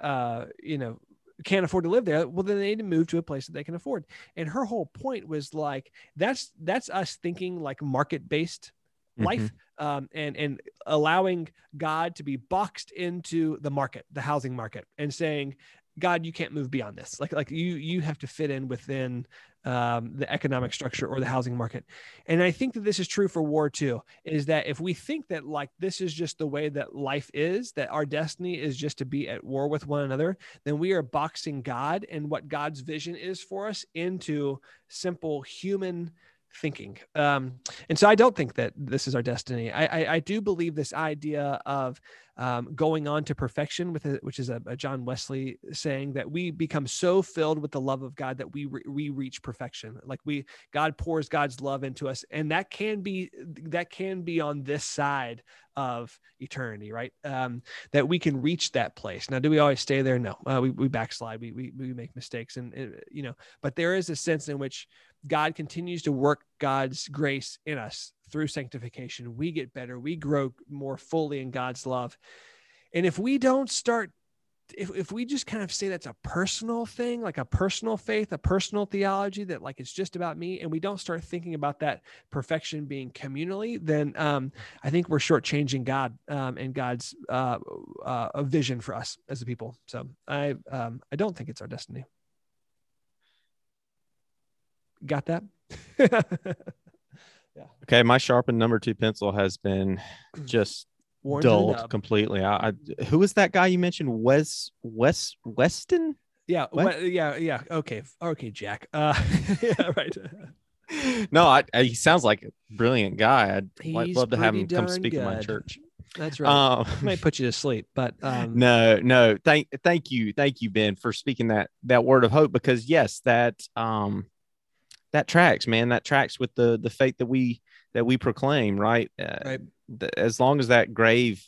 uh, you know can't afford to live there well then they need to move to a place that they can afford and her whole point was like that's that's us thinking like market based mm-hmm. life um, and and allowing god to be boxed into the market the housing market and saying God, you can't move beyond this. Like like you you have to fit in within um, the economic structure or the housing market. And I think that this is true for war too. Is that if we think that like this is just the way that life is, that our destiny is just to be at war with one another, then we are boxing God and what God's vision is for us into simple human thinking. Um, and so I don't think that this is our destiny. I, I, I do believe this idea of um, going on to perfection, with it, which is a, a, John Wesley saying that we become so filled with the love of God that we re- we reach perfection. Like we God pours God's love into us, and that can be that can be on this side of eternity, right? Um, that we can reach that place. Now, do we always stay there? No, uh, we we backslide, we we we make mistakes, and uh, you know, but there is a sense in which God continues to work God's grace in us through sanctification. We get better, we grow more fully in God's love. And if we don't start, if, if we just kind of say that's a personal thing, like a personal faith, a personal theology that like it's just about me, and we don't start thinking about that perfection being communally, then um, I think we're shortchanging God um, and God's uh, uh, vision for us as a people. So I um, I don't think it's our destiny. Got that? yeah. Okay, my sharpened number two pencil has been just Warren dulled completely. I, I, who was that guy you mentioned? Wes Wes Weston? Yeah, yeah, yeah. Okay, okay, Jack. Uh, yeah, right. no, I, I, he sounds like a brilliant guy. I'd He's love to have him come speak good. in my church. That's right. Um, might put you to sleep, but um, no, no. Thank, thank you, thank you, Ben, for speaking that that word of hope. Because yes, that um, that tracks, man. That tracks with the the faith that we that we proclaim, right? Uh, right. The, as long as that grave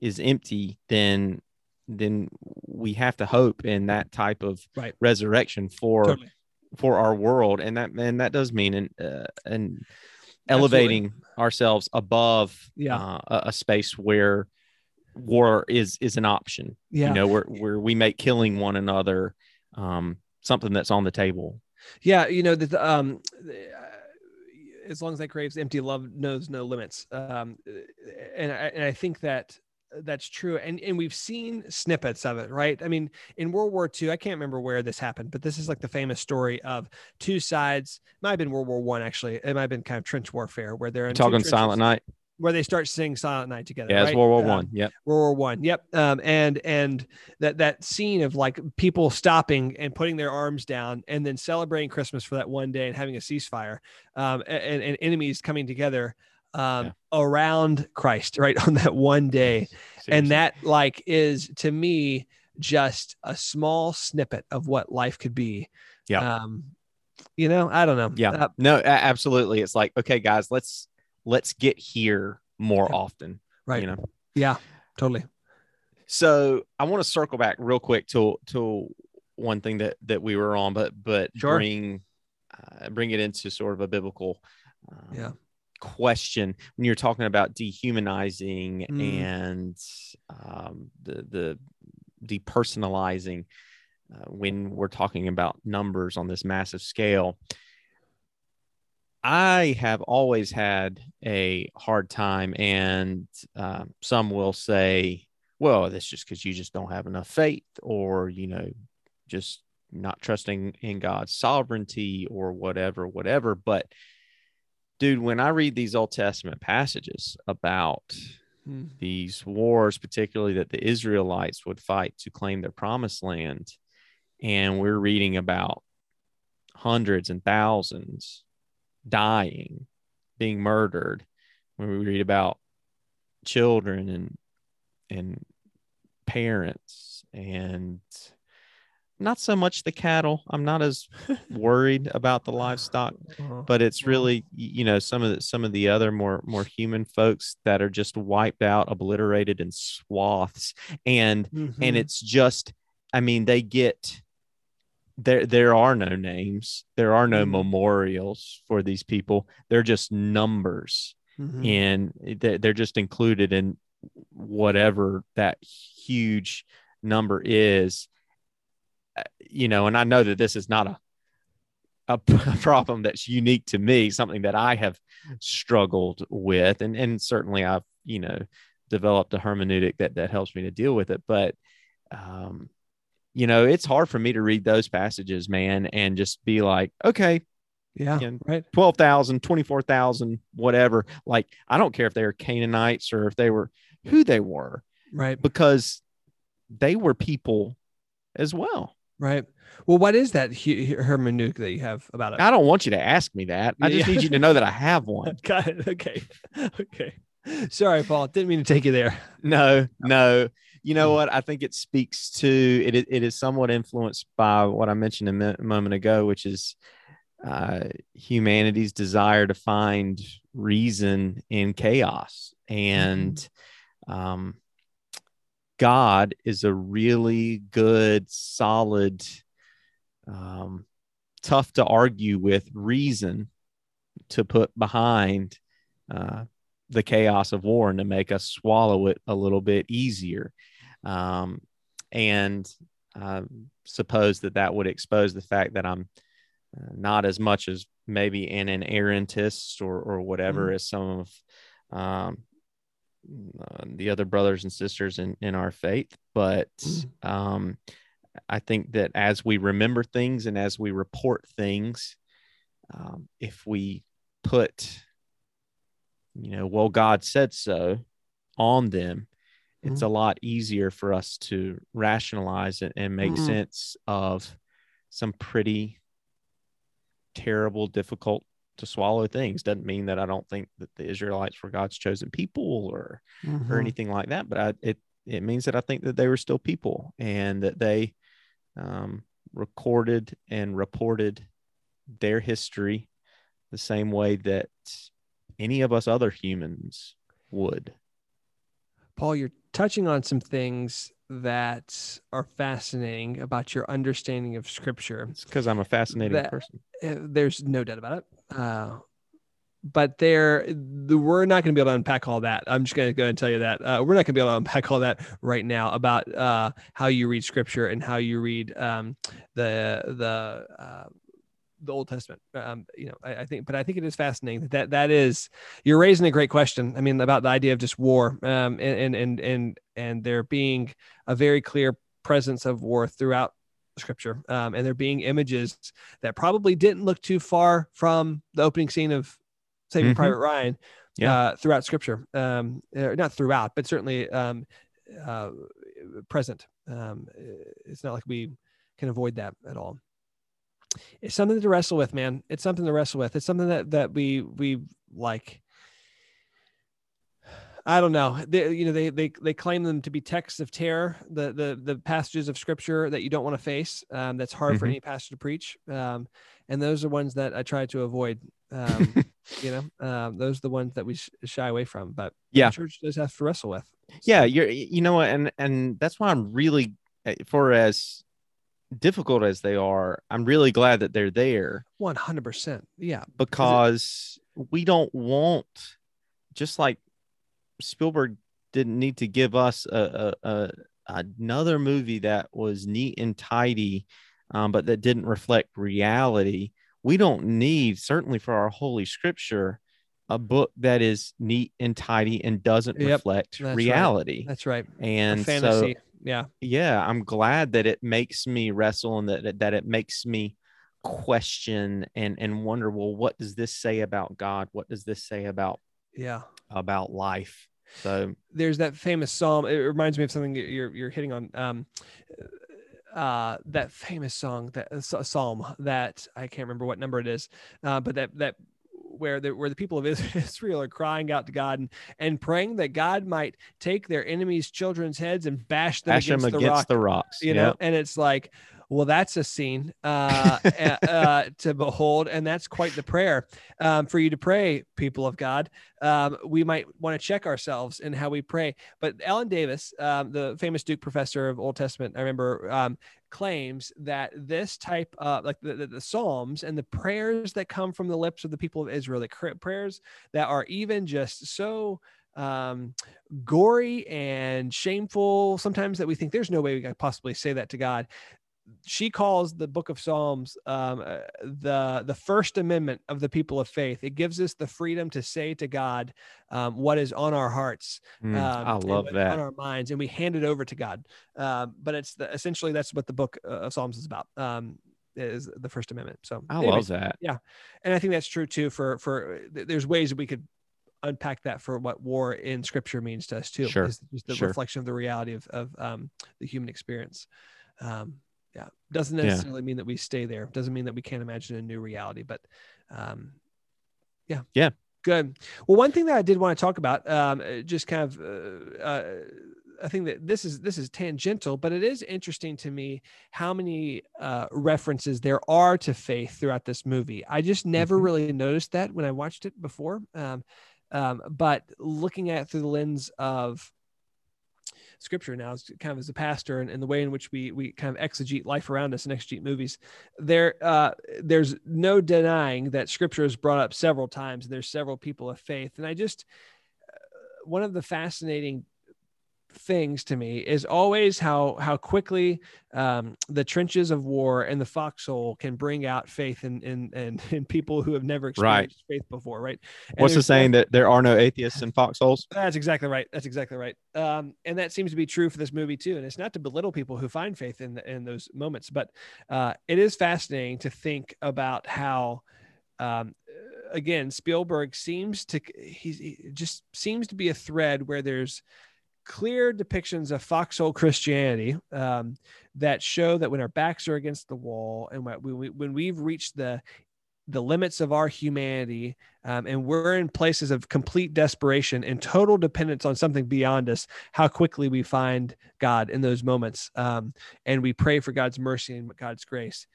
is empty, then then we have to hope in that type of right. resurrection for totally. for our world, and that and that does mean and uh, and elevating Absolutely. ourselves above yeah. uh, a, a space where war is is an option. Yeah. You know, where where we make killing one another um, something that's on the table. Yeah, you know the um, as long as that craves empty love knows no limits. Um, and I, and I think that that's true. And and we've seen snippets of it, right? I mean, in World War II, I can't remember where this happened, but this is like the famous story of two sides. It might have been World War One, actually. It might have been kind of trench warfare where they're in talking Silent Night where they start singing Silent Night together. Yeah, right? it's World War um, One. Yep. World War One. Yep. Um, and and that that scene of like people stopping and putting their arms down and then celebrating Christmas for that one day and having a ceasefire, um, and, and enemies coming together um, yeah. around Christ, right on that one day, Seriously. and that like is to me just a small snippet of what life could be. Yeah. Um, you know, I don't know. Yeah. Uh, no, absolutely. It's like, okay, guys, let's let's get here more yeah. often. Right. You know? Yeah, totally. So I want to circle back real quick to to one thing that that we were on, but but sure. bring uh, bring it into sort of a biblical um, yeah question when you're talking about dehumanizing mm. and um, the the depersonalizing uh, when we're talking about numbers on this massive scale. I have always had a hard time, and uh, some will say, well, that's just because you just don't have enough faith, or, you know, just not trusting in God's sovereignty, or whatever, whatever. But, dude, when I read these Old Testament passages about hmm. these wars, particularly that the Israelites would fight to claim their promised land, and we're reading about hundreds and thousands dying, being murdered, when we read about children and and parents and not so much the cattle. I'm not as worried about the livestock, uh-huh. but it's uh-huh. really you know some of the some of the other more more human folks that are just wiped out, obliterated in swaths, and mm-hmm. and it's just I mean they get there there are no names. There are no mm-hmm. memorials for these people. They're just numbers. Mm-hmm. and they're just included in whatever that huge number is. Uh, you know and i know that this is not a a problem that's unique to me something that i have struggled with. And and certainly i've you know developed a hermeneutic that that helps me to deal with it. But um you know, it's hard for me to read those passages, man, and just be like, okay, Yeah. you know, Right. 12,000, 24,000, whatever. Like, I don't care if they were Canaanites or if they were who they were, Right. because they were people as well. Right. Well, what is that hu- hermeneutic that you have about it? I don't want you to ask me that. I just Yeah. need you to know that I have one. Got it. Okay. Okay. Sorry, Paul. Didn't mean to take you there. No, no. You know Mm. what? I think it speaks to it. It is somewhat influenced by what I mentioned a mi- moment ago, which is uh, humanity's desire to find reason in chaos. And um, God is a really good, solid, um, tough to argue with reason to put behind uh, the chaos of war and to make us swallow it a little bit easier. Um, and I suppose that that would expose the fact that I'm uh, not as much as maybe an inerrantist or, or whatever as some of um, uh, the other brothers and sisters in, in our faith. But Mm. um, I think that as we remember things and as we report things, um, if we put, you know, well, God said so on them, it's a lot easier for us to rationalize it and make Mhm. sense of some pretty terrible, difficult to swallow things. Doesn't mean that I don't think that the Israelites were God's chosen people or or Mhm. anything like that. But I, it it means that I think that they were still people and that they um, recorded and reported their history the same way that any of us other humans would. Paul, you're touching on some things that are fascinating about your understanding of scripture. It's because I'm a fascinating That- person. Uh, there's no doubt about it. Uh, but there, the, we're not going to be able to unpack all that. I'm just going to go and tell you that uh, we're not going to be able to unpack all that right now about uh, how you read scripture and how you read um, the the uh, the Old Testament. Um, you know, I, I think, but I think it is fascinating that, that that is you're raising a great question. I mean, about the idea of just war, um, and and and and and there being a very clear presence of war throughout scripture um, and there being images that probably didn't look too far from the opening scene of saving Mhm. private ryan Yeah. uh, throughout scripture um, not throughout but certainly um, uh, present um, it's not like we can avoid that at all it's something to wrestle with man it's something to wrestle with it's something that that we we like I don't know. They, you know, they they they claim them to be texts of terror, the the the passages of scripture that you don't want to face. Um, that's hard for Mhm. any pastor to preach. Um, and those are ones that I try to avoid. Um, you know, um, those are the ones that we sh- shy away from. But Yeah. the church does have to wrestle with. Yeah, you're you know and and that's why I'm really eh, for as difficult as they are, I'm really glad that they're there One hundred percent. Yeah. because we don't want just like Spielberg didn't need to give us a, a, a another movie that was neat and tidy, um, but that didn't reflect reality. We don't need certainly for our holy scripture a book that is neat and tidy and doesn't Yep, reflect right. reality. That's right. And so fantasy. Yeah. yeah i'm glad that it makes me wrestle and that that it makes me question and and wonder well what does this say about god what does this say about Yeah. about life so there's that famous psalm. It reminds me of something you're you're hitting on. Um, uh, that famous song that uh, psalm that I can't remember what number it is, uh, but that that where the where the people of Israel are crying out to God and, and praying that God might take their enemies' children's heads and bash them bash them against, against the rock. the rocks you know, and it's like, well, that's a scene uh, uh, to behold, and that's quite the prayer um, for you to pray, people of God. Um, we might want to check ourselves in how we pray. But Ellen Davis, um, the famous Duke professor of Old Testament, I remember, um, claims that this type of like the, the, the Psalms and the prayers that come from the lips of the people of Israel, the prayers that are even just so um, gory and shameful sometimes that we think there's no way we could possibly say that to God she calls the book of psalms um, uh, the the first amendment of the people of faith it gives us the freedom to say to god um, what is on our hearts Mm, I love that. on our minds and we hand it over to god um, but it's the, essentially that's what the book uh, of psalms is about um, is the first amendment so I anyways, love that. Yeah. And i think that's true too for for there's ways that we could unpack that for what war in scripture means to us too Sure, is just the sure. reflection of the reality of, of um, the human experience um, yeah doesn't Yeah. necessarily mean that we stay there doesn't mean that we can't imagine a new reality but um, yeah Yeah. good well one thing that i did want to talk about um, uh, just kind of uh, uh, I think that this is this is tangential, but it is interesting to me how many uh, references there are to faith throughout this movie. I just never Mhm. really noticed that when I watched it before. Um, um, but looking at it through the lens of scripture now, as kind of as a pastor, and, and the way in which we we kind of exegete life around us and exegete movies, there uh, there's no denying that scripture is brought up several times. and There's several people of faith, and I just uh, one of the fascinating things to me is always how how quickly um, the trenches of war and the foxhole can bring out faith in in in, in people who have never Right. experienced faith before, right? And What's the saying that there are no atheists in foxholes? that's exactly right. That's exactly right. Um, and that seems to be true for this movie too. And it's not to belittle people who find faith in in those moments, but uh, it is fascinating to think about how, um, again, Spielberg seems to he's he just seems to be a thread where there's clear depictions of foxhole Christianity um, that show that when our backs are against the wall and when, we, when we've reached the the limits of our humanity um, and we're in places of complete desperation and total dependence on something beyond us how quickly we find god in those moments um, and we pray for god's mercy and god's grace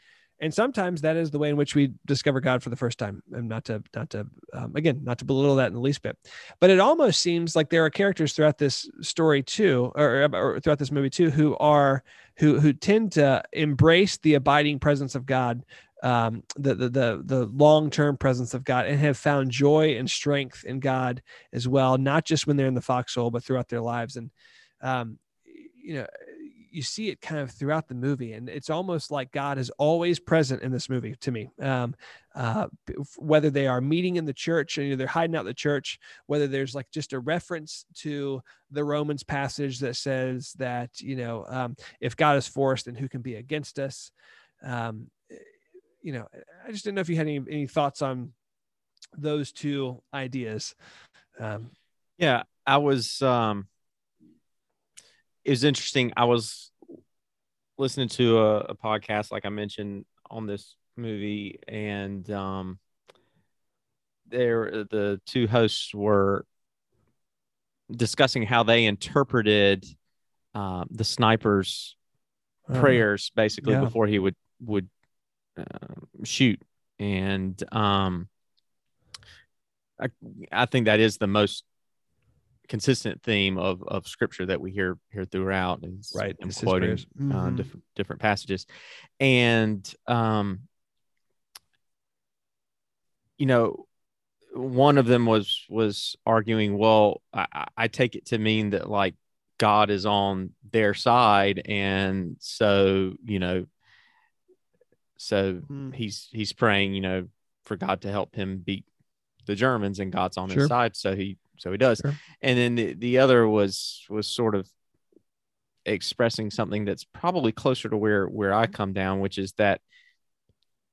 and sometimes that is the way in which we discover god for the first time and not to not to um, again not to belittle that in the least bit but it almost seems like there are characters throughout this story too or, or throughout this movie too who are who who tend to embrace the abiding presence of god um, the the the, the long term presence of God and have found joy and strength in God as well, not just when they're in the foxhole, but throughout their lives. And um, you know, you see it kind of throughout the movie, and it's almost like God is always present in this movie to me. Um, uh, whether they are meeting in the church and they're hiding out the church, whether there's like just a reference to the Romans passage that says that you know um, if God is for us, then who can be against us? Um, you know, I just didn't know if you had any, any thoughts on those two ideas. Um, Yeah, I was. um It was interesting. I was listening to a, a podcast, like I mentioned, on this movie, and um there the two hosts were discussing how they interpreted um, the sniper's prayers basically yeah. before he would would um, shoot and um I, I think that is the most consistent theme of of scripture that we hear here throughout is Right, him his quoting uh, Mhm. different different passages and um you know one of them was was arguing well I, I- I take it to mean that like god is on their side and so you know so Mm. he's he's praying you know for god to help him beat the germans and god's on Sure. his side so he so he does Sure. and then the, the other was was sort of expressing something that's probably closer to where where i come down which is that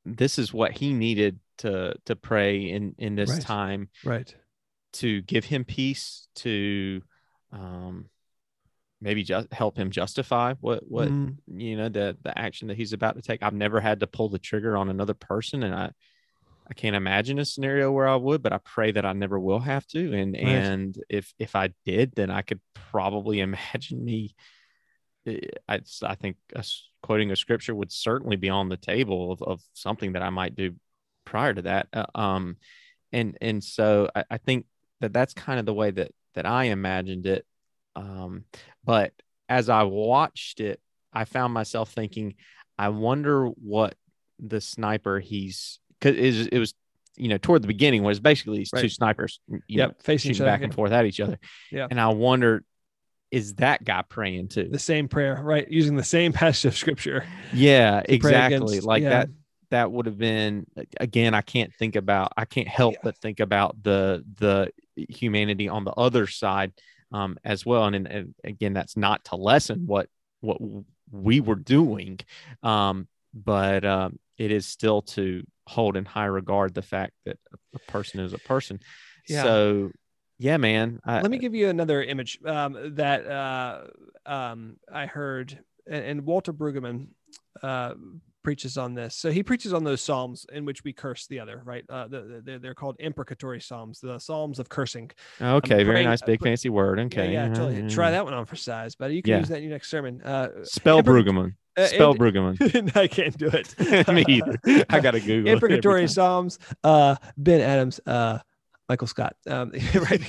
this is what he needed to to pray in in this Right. time right. to give him peace to um maybe just help him justify what what Mm, you know the the action that he's about to take i've never had to pull the trigger on another person and i i can't imagine a scenario where i would but i pray that i never will have to and Right. and if if i did then i could probably imagine me eh, i i think quoting a scripture would certainly be on the table of, of something that i might do prior to that Uh, um and and so I, I think that that's kind of the way that that i imagined it um but as I watched it, I found myself thinking, I wonder what the sniper he's because it, was- it was, you know, toward the beginning was basically these two snipers, you Yep, know, facing each shooting other, back and forth at each other. Yeah. And I wondered is that guy praying too The same prayer, right? Using the same passage of scripture. Yeah, exactly. against- like yeah. that that would have been again i can't think about i can't help Yeah. but think about the the humanity on the other side um as well and, and again that's not to lessen what what we were doing um but um it is still to hold in high regard the fact that a person is a person Yeah. so yeah man I, Let me give you another image um, that uh, um, I heard, and, and Walter Brueggemann uh, preaches on this. So he preaches on those psalms in which we curse the other, right? Uh, the, the, they're- called imprecatory psalms, the psalms of cursing. okay very praying- nice big uh, fancy word okay yeah, yeah, totally. yeah, Try that one on for size, buddy. You can Yeah. use that in your next sermon. Uh, spell Imprec- brueggemann uh, spell imp- brueggemann I can't do it. me either i gotta google imprecatory psalms uh ben adams uh michael scott um right,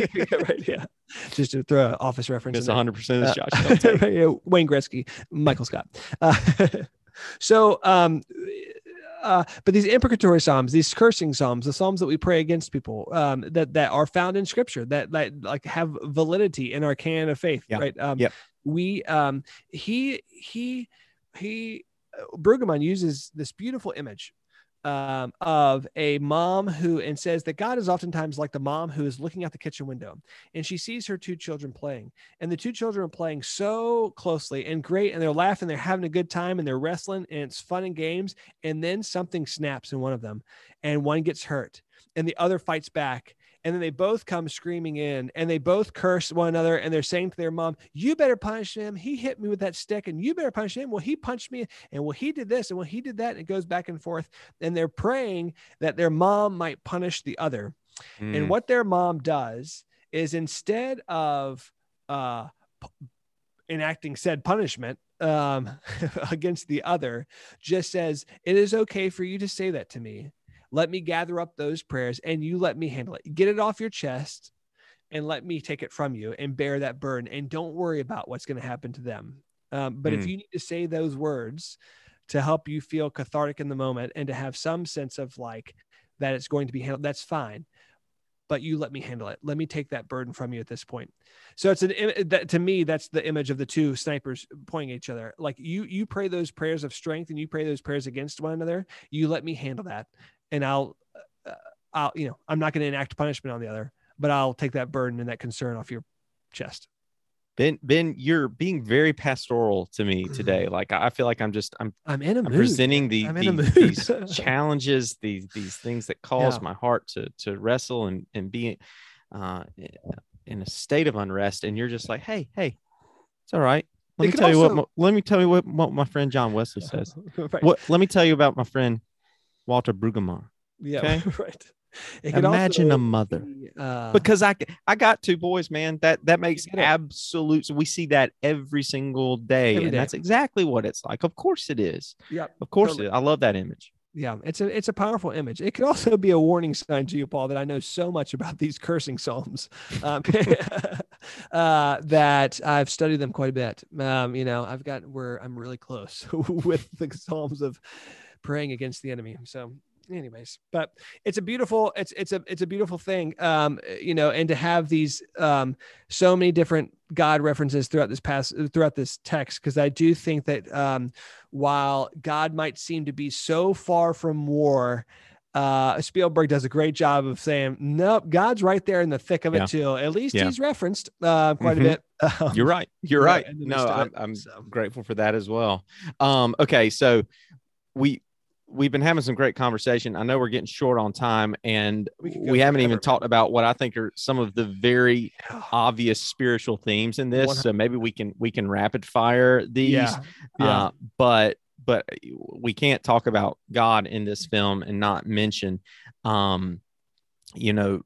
right yeah just to throw an office reference It's 100 percent Uh, Josh. Don't yeah, wayne gretzky michael scott uh, so um uh, but these imprecatory psalms, these cursing psalms, the psalms that we pray against people, um, that that are found in Scripture, that that like have validity in our canon of faith, Yeah. right? Um, Yep. We, um, he, he, he, uh, Brueggemann uses this beautiful image um, of a mom who and says that God is oftentimes like the mom who is looking out the kitchen window and she sees her two children playing and the two children are playing so closely and great and they're laughing they're having a good time and they're wrestling and it's fun and games and then something snaps in one of them and one gets hurt and the other fights back and then they both come screaming in and they both curse one another and they're saying to their mom you better punish him. He hit me with that stick and you better punish him. Well he punched me and well he did this and well he did that and it goes back and forth and they're praying that their mom might punish the other. And Mm, what their mom does is instead of uh, enacting said punishment um, against the other, just says, It is okay for you to say that to me. Let me gather up those prayers and you let me handle it. Get it off your chest and let me take it from you and bear that burden. And don't worry about what's going to happen to them. Um, but if Hmm. you need to say those words to help you feel cathartic in the moment and to have some sense of like that it's going to be handled, that's fine but you let me handle it. Let me take that burden from you at this point. So it's an that to me that's the image of the two snipers pointing at each other. Like you you pray those prayers of strength and you pray those prayers against one another. You let me handle that, and I'll uh, I'll you know I'm not going to enact punishment on the other, but I'll take that burden and that concern off your chest. Ben, Ben, you're being very pastoral to me today. Like I feel like I'm just I'm, I'm in a I'm mood. presenting the, I'm in a the these challenges, these these things that cause Yeah. my heart to to wrestle and and be uh, in a state of unrest. And you're just like, hey, hey, it's all right. Let It me tell you what. my- Let me tell you what, what my friend John Wesley says. Right. What? Let me tell you about my friend Walter Brueggemann. Yeah, okay? right. Imagine also a mother. uh, because I I got two boys, man. That that makes absolute. We see that every single day, Every and day. that's exactly what it's like. Of course it is. yeah, Of course Totally. it is. I love that image. Yeah, it's a it's a powerful image. It could also be a warning sign to you, Paul, that I know so much about these cursing psalms, um, uh, that I've studied them quite a bit. Um, you know, I've got where I'm really close with the psalms of praying against the enemy. So, anyways, but it's a beautiful it's it's a it's a beautiful thing, um, you know, and to have these um, so many different God references throughout this past throughout this text, because I do think that um, while God might seem to be so far from war, uh, Spielberg does a great job of saying, nope, God's right there in the thick of it Yeah. too. At least Yeah. he's referenced uh, quite Mhm. a bit. Um, You're right. You're right. No, I'm, it, I'm so. grateful for that as well. Um, okay, so we we've been having some great conversation. I know we're getting short on time, and We we, haven't even talked about what I think are some of the very obvious spiritual themes in this. So maybe we can we can rapid fire these. Yeah. Yeah. Uh, but but we can't talk about God in this film and not mention, um, you know,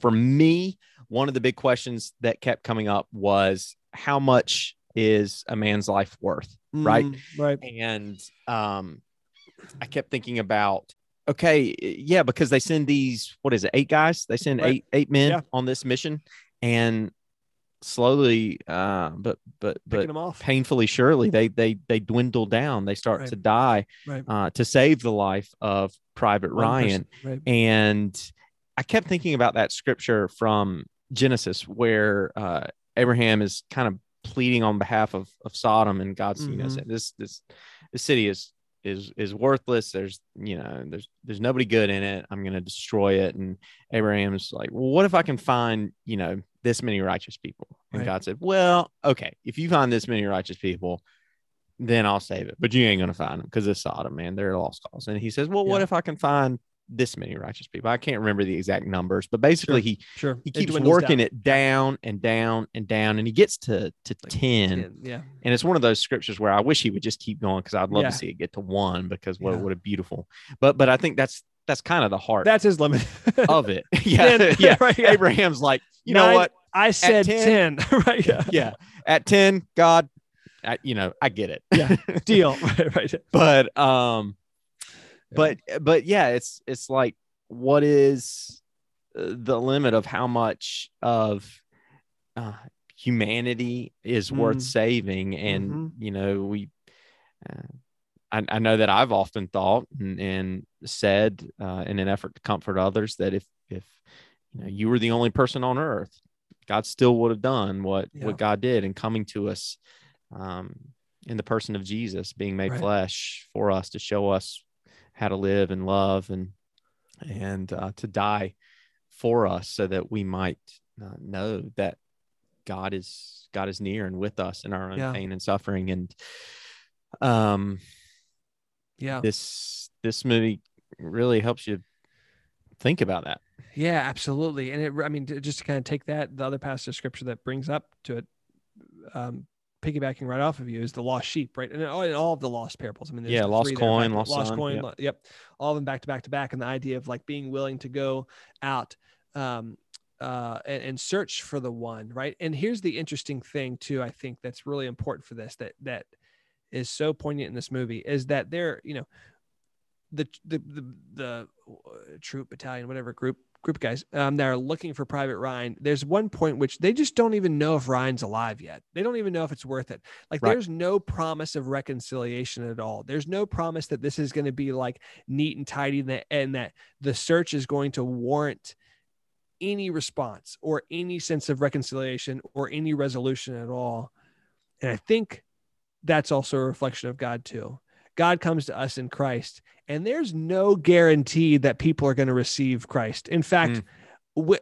for me, one of the big questions that kept coming up was how much is a man's life worth, right? Mm, right. And um, I kept thinking about. Okay, yeah, because they send these, what is it, eight guys? They send Right. eight eight men Yeah. on this mission, and slowly, uh, but but but Picking off. painfully surely they they they dwindle down they start Right. to die Right. uh, to save the life of private ryan and i kept thinking about that scripture from genesis where uh, abraham is kind of pleading on behalf of of Sodom, and God's you know this this city is is is worthless. There's you know there's there's nobody good in it. I'm gonna destroy it. And Abraham's like, well, what if I can find you know this many righteous people? And Right. God said, well, okay, if you find this many righteous people, then I'll save it. But you ain't gonna find them because it's Sodom, man. They're a lost cause. And he says, well, what if I can find this many righteous people? I can't remember the exact numbers, but basically he Sure. he keeps working down. it down and down and down, and he gets to to Like ten. Yeah. And it's one of those scriptures where I wish he would just keep going because I'd love Yeah. to see it get to one because what Yeah. what a beautiful. But but I think that's that's kind of the heart That's his limit. of it. yeah, Then- yeah. right, yeah. Abraham's like, you know what? I said 10, 10. right. Yeah. Yeah, at ten, God, I, you know, I get it. Yeah. Deal. right. Right. but um, but but yeah, it's it's like what is uh, the limit of how much of uh, humanity is worth Mm. saving and Mhm. you know we uh, I, I know that i've often thought and, and said uh, in an effort to comfort others that if if you know you were the only person on earth god still would have done what Yeah. what god did in coming to us um, in the person of jesus being made Right. flesh for us to show us how to live and love and and uh, to die for us so that we might uh, know that God is God is near and with us in our own Yeah. pain and suffering and um Yeah. this this movie really helps you think about that Yeah, absolutely. And it, I mean, just to kind of take that, the other passage of scripture that brings up to it, um, piggybacking right off of you is the lost sheep, right? And all, and all of the lost parables. I mean, there's Yeah, lost three that are coin, back- lost lost son, coin. yep. yep. All of them back to back to back. And the idea of like being willing to go out, um, uh, and, and search for the one, right? And here's the interesting thing too. I think that's really important for this, that, that is so poignant in this movie is that they're, you know, the the the, the uh, troop battalion whatever group group of guys um, that are looking for private ryan there's one point which they just don't even know if ryan's alive yet. They don't even know if it's worth it. Like Right. there's no promise of reconciliation at all. There's no promise that this is going to be like neat and tidy and that, and that the search is going to warrant any response or any sense of reconciliation or any resolution at all. And i think that's also a reflection of god too God comes to us in Christ, and there's no guarantee that people are going to receive Christ. In fact, Mm.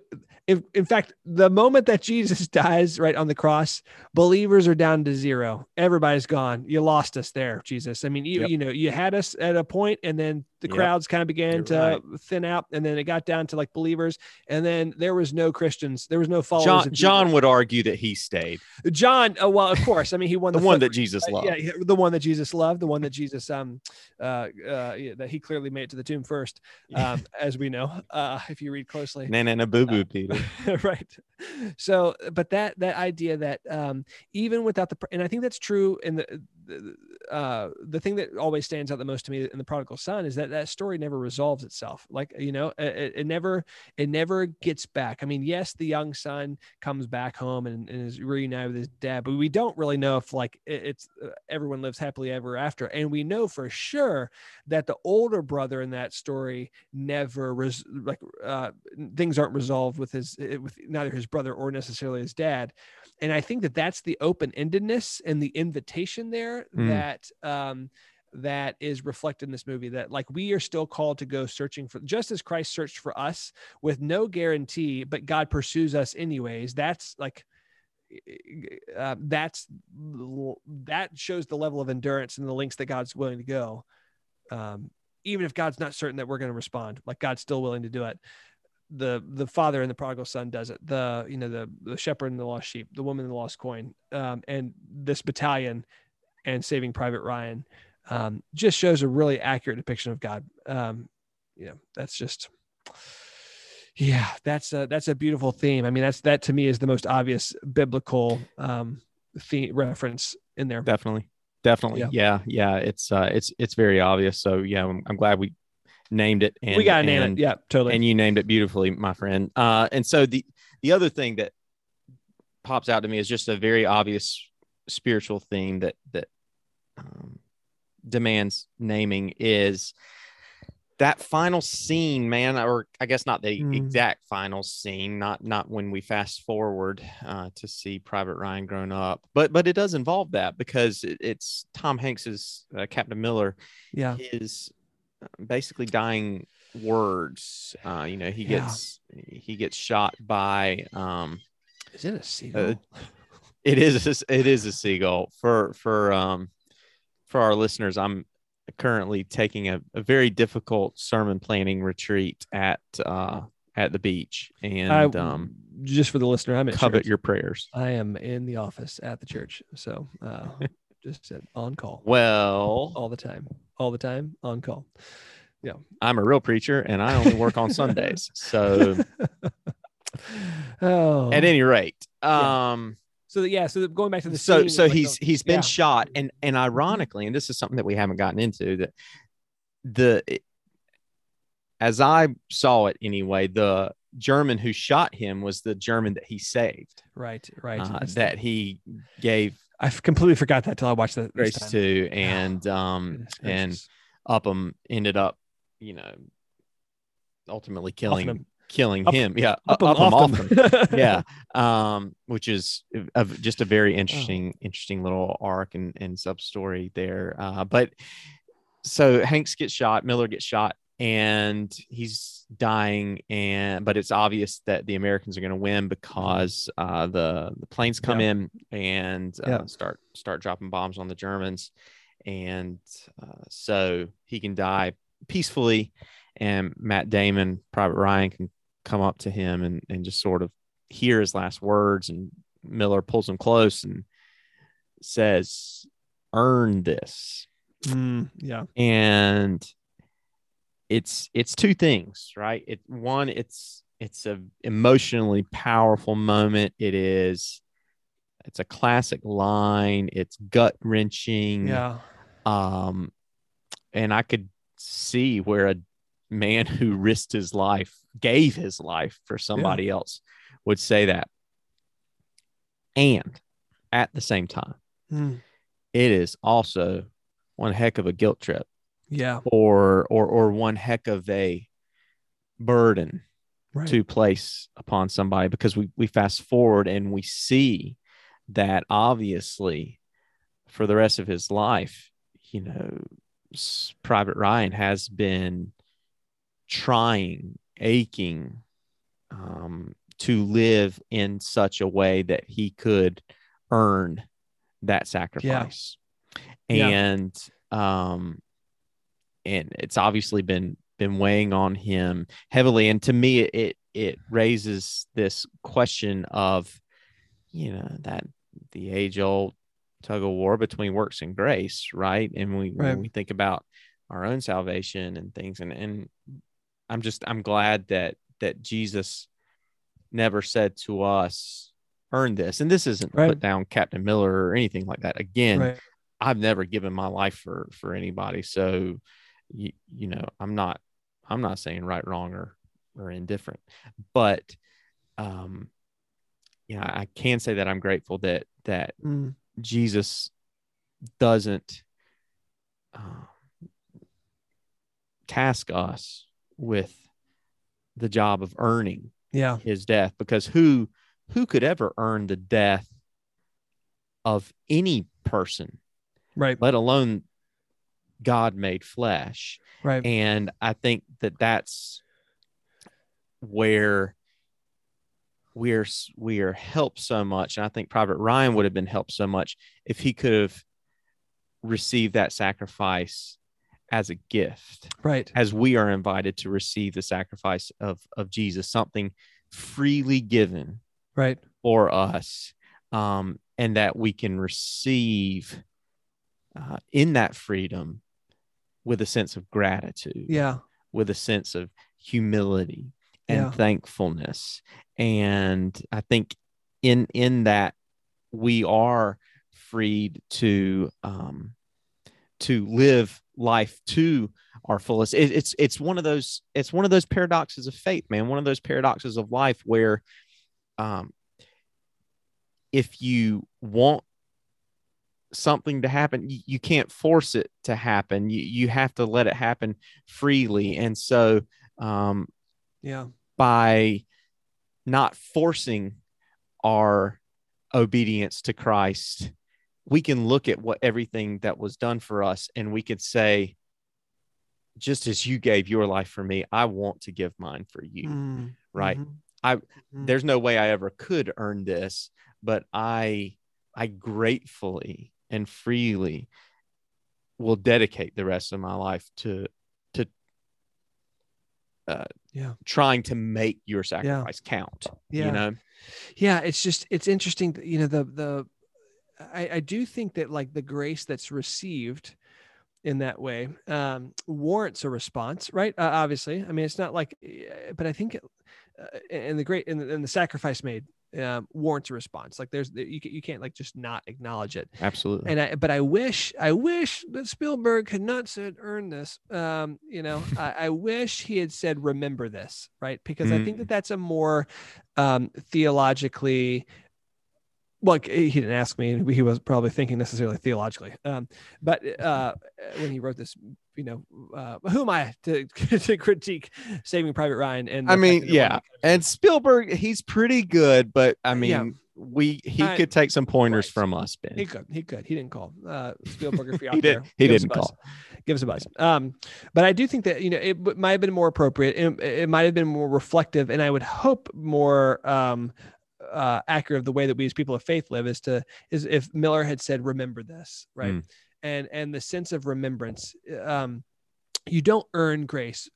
if, in fact, the moment that Jesus dies right on the cross, believers are down to zero. Everybody's gone. You lost us there, Jesus. I mean, you Yep. you know, you had us at a point, and then the Yep. crowds kind of began You're to right. thin out, and then it got down to like believers, and then there was no Christians. There was no followers. john john would argue that he stayed John. Oh, well, of course. I mean, he won the the, one that race. jesus Uh, loved yeah, the one that Jesus loved, the one that Jesus um uh, uh yeah, that he clearly made it to the tomb first, um, as we know, uh, if you read closely. na na na boo boo Peter. right. So, but that that idea that um, even without the, and I think that's true in the uh, the thing that always stands out the most to me in the prodigal son is that that story never resolves itself. Like you know, it, it never it never gets back. I mean, yes, the young son comes back home and, and is reunited with his dad, but we don't really know if like it, it's uh, everyone lives happily ever after. And we know for sure that the older brother in that story never res- like uh, things aren't resolved with his with neither his brother or necessarily his dad and i think that that's the open-endedness and the invitation there Mm. that um that is reflected in this movie that like we are still called to go searching for just as christ searched for us with no guarantee but god pursues us anyways. That's like uh, that's that shows the level of endurance and the links that god's willing to go. Um, even if god's not certain that we're going to respond like god's still willing to do it the the father and the prodigal son does it the you know the the shepherd and the lost sheep the woman and the lost coin um, and this battalion and saving private ryan um, just shows a really accurate depiction of god. Um, you know that's just yeah that's a that's a beautiful theme. I mean that's that to me is the most obvious biblical um theme reference in there. Definitely. Definitely. Yeah. yeah. Yeah, it's uh it's it's very obvious. So yeah i'm, I'm glad we named it and we gotta name and, it yeah totally and you named it beautifully my friend uh and so the the other thing that pops out to me is just a very obvious spiritual theme that that um, demands naming is that final scene, man, or I guess not the Mm. exact final scene, not not when we fast forward uh, to see Private Ryan grown up, but but it does involve that because it, it's Tom Hanks's uh, Captain Miller Yeah. his basically dying words. Uh, you know, he Yeah. gets he gets shot by um, Is it a seagull? it is a- it is a seagull for for um for our listeners i'm currently taking a, a very difficult sermon planning retreat at uh at the beach and I, um just for the listener, I'm at covet church. your prayers I am in the office at the church, so uh, just said on call well all the time, all the time on call. Yeah. I'm a real preacher and i only work on sundays so oh, at any rate Yeah. um so yeah, so going back to the so scene, so like the- he's he's been yeah. shot and and ironically and this is something that we haven't gotten into that the as i saw it anyway the german who shot him was the german that he saved right, right. uh, that he gave I completely forgot that till I watched that. this grace time. to and um and upham ended up you know ultimately killing him. killing Up- him yeah Upham off off them. yeah um which is a, just a very interesting interesting little arc and, and sub story there uh but so hanks gets shot miller gets shot and he's dying and but it's obvious that the americans are going to win because uh the the planes come Yeah. in and uh, Yeah. start start dropping bombs on the germans and uh, so he can die peacefully and matt damon private ryan can come up to him and, and just sort of hear his last words and miller pulls him close and says earn this Mm, yeah, and it's it's two things right? It one it's it's a emotionally powerful moment. It is it's a classic line. It's gut wrenching yeah, um and i could see where a man who risked his life gave his life for somebody else would say that. And at the same time Mm, it is also one heck of a guilt trip yeah, or or or one heck of a burden right. to place upon somebody because we we fast forward and we see that obviously for the rest of his life you know private ryan has been trying aching um, to live in such a way that he could earn that sacrifice Yeah. and um and it's obviously been been weighing on him heavily and to me it it, raises this question of you know that the age old tug of war between works and grace right and we Right. when we think about our own salvation and things and and i'm just i'm glad that that jesus never said to us earn this and this isn't Right. put down captain miller or anything like that again right. I've never given my life for for anybody. So you, you know, I'm not I'm not saying right, wrong, or or indifferent. But um yeah, I can say that I'm grateful that that Mm, Jesus doesn't uh, task us with the job of earning yeah, his death because who who could ever earn the death of any person right, let alone God made flesh. right. And I think that that's where we're we are helped so much. And I think Private Ryan would have been helped so much if he could have received that sacrifice as a gift, Right. as we are invited to receive the sacrifice of of Jesus, something freely given Right. for us, um, and that we can receive uh, in that freedom with a sense of gratitude, Yeah. with a sense of humility and Yeah. thankfulness. And I think in in that we are freed to um, to live life to our fullest. It, it's it's one of those it's one of those paradoxes of faith, man. One of those paradoxes of life where um, if you want something to happen you, you can't force it to happen you, you have to let it happen freely and so um Yeah. by not forcing our obedience to Christ, we can look at what everything that was done for us and we could say, just as you gave your life for me, I want to give mine for you. Mm, Right. mhm, I- mhm. There's no way I ever could earn this, but I I gratefully and freely will dedicate the rest of my life to to uh, Yeah. trying to make your sacrifice count. Yeah. You know, yeah it's just it's interesting that, you know the the I, I do think that like the grace that's received in that way um warrants a response right uh, obviously i mean it's not like uh, but i think it, uh, and the great and the, and the sacrifice made um, warrants a response like there's you, you can't like just not acknowledge it absolutely. and I, but I wish, I wish that Spielberg had not said earn this. Um, you know, I, I wish he had said remember this, right? Because I think that that's a more um, theologically. Well, he didn't ask me. He was probably thinking necessarily theologically. Um, but uh, when he wrote this, you know, uh, who am I to, to critique Saving Private Ryan? And I mean, fact that it won yeah, and Spielberg, he's pretty good, but I mean, Yeah. we he I- could take some pointers right. from us, Ben. He could. He could. He didn't call. Uh, Spielberg, if you're out He there, did. He give us a didn't call. Give us a buzz. Um, but I do think that you know it might have been more appropriate. It, it might have been more reflective, and I would hope more um, uh, accurate of the way that we as people of faith live is to is if Miller had said, "Remember this," right, Mm. And and the sense of remembrance. Um, you don't earn grace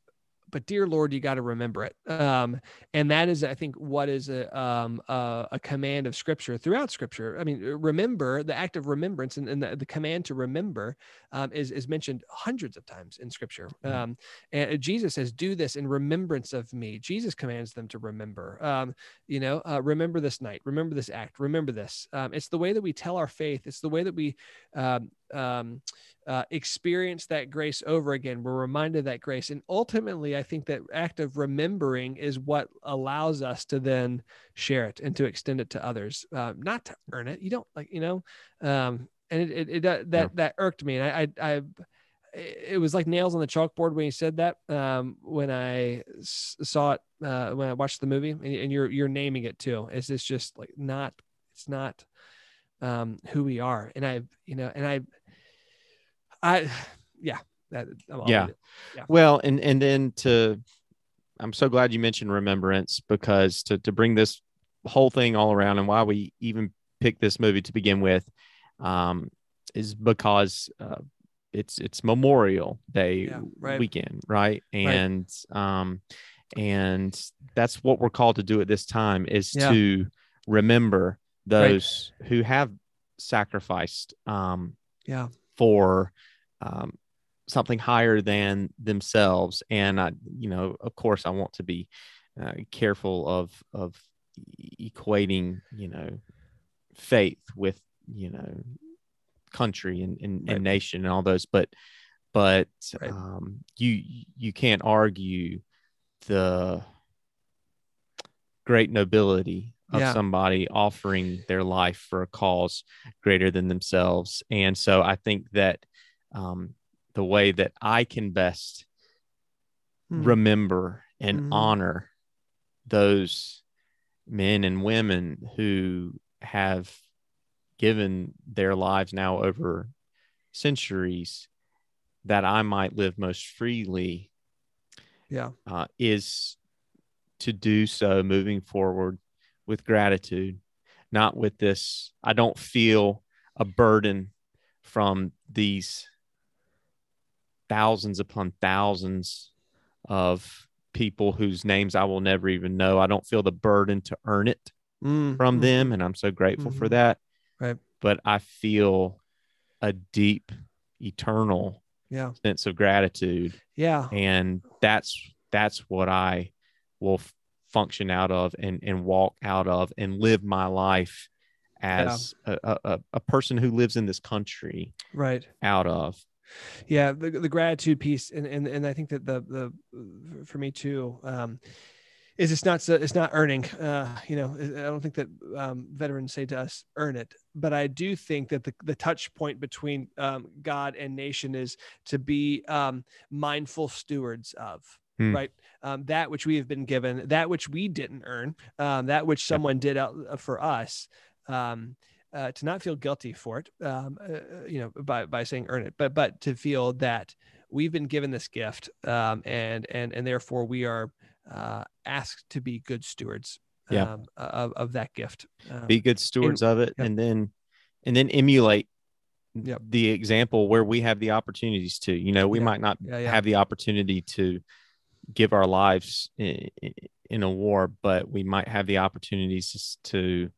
but dear lord you got to remember it. Um and that is i think what is a um a, a command of scripture throughout scripture. I mean remember the act of remembrance and, and the, the command to remember um, is is mentioned hundreds of times in scripture. Mhm. um and jesus says do this in remembrance of me. Jesus commands them to remember. Um you know uh, remember this night. Remember this act. Remember this. Um, it's the way that we tell our faith. It's the way that we um, uh, experience that grace over again. We're reminded of that grace. And ultimately, I think that act of remembering is what allows us to then share it and to extend it to others, uh, not to earn it. You don't like, you know, um, and it, it, it uh, that, Yeah. that irked me. And I, I, I, it was like nails on the chalkboard when you said that. Um, when I s- saw it, uh, when I watched the movie, and, and you're you're naming it too. Is this just like not? It's not um, who we are. And I, you know, and I, I, yeah, that, I'll Yeah. Well, and and then to, I'm so glad you mentioned remembrance because to to bring this whole thing all around and why we even picked this movie to begin with, um, is because uh, it's it's Memorial Day Yeah, right. weekend, right? And um, and that's what we're called to do at this time is Yeah. to remember those who have sacrificed um Yeah. For um, something higher than themselves. And I, you know, of course, I want to be uh, careful of of equating, you know, faith with, you know, country and, and, Right. and nation and all those, but but Right. um, you you can't argue the great nobility of Yeah. somebody offering their life for a cause greater than themselves. And so I think that um, the way that I can best Hmm. remember and Mhm. honor those men and women who have given their lives now over centuries that I might live most freely Yeah. uh, is to do so moving forward with gratitude, not with this. I don't feel a burden from these thousands upon thousands of people whose names I will never even know. I don't feel the burden to earn it Mm, from them, and I'm so grateful for Mhm. that. Right. But I feel a deep, eternal Yeah. sense of gratitude Yeah. and that's that's what i will f- function out of and and walk out of and live my life as a, a, a- a person who lives in this country Right. out of yeah the, the gratitude piece and, and and i think that the the for me too um is it's not so it's not earning uh you know i don't think that um, veterans say to us earn it but i do think that the, the touch point between um, god and nation is to be um, mindful stewards of Hmm. right um, that which we have been given that which we didn't earn um, that which someone did out uh, for us um, uh, to not feel guilty for it um, uh, you know by, by saying earn it but but to feel that we've been given this gift um, and and and therefore we are uh, asked to be good stewards Yeah. um, of, of that gift um, be good stewards of it and then and then emulate Yep. the example where we have the opportunities to you know we Yeah. might not yeah. have the opportunity to give our lives in, in a war but we might have the opportunities to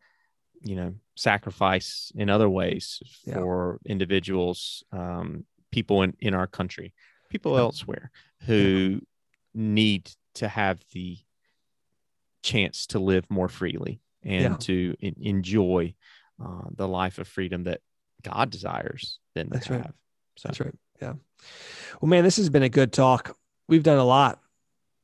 you know sacrifice in other ways Yeah. for individuals um, people in, in our country people Yeah. elsewhere who need to have the chance to live more freely and Yeah. to en- enjoy uh, the life of freedom that God desires them to That's right. have. So, that's right yeah well man this has been a good talk we've done a lot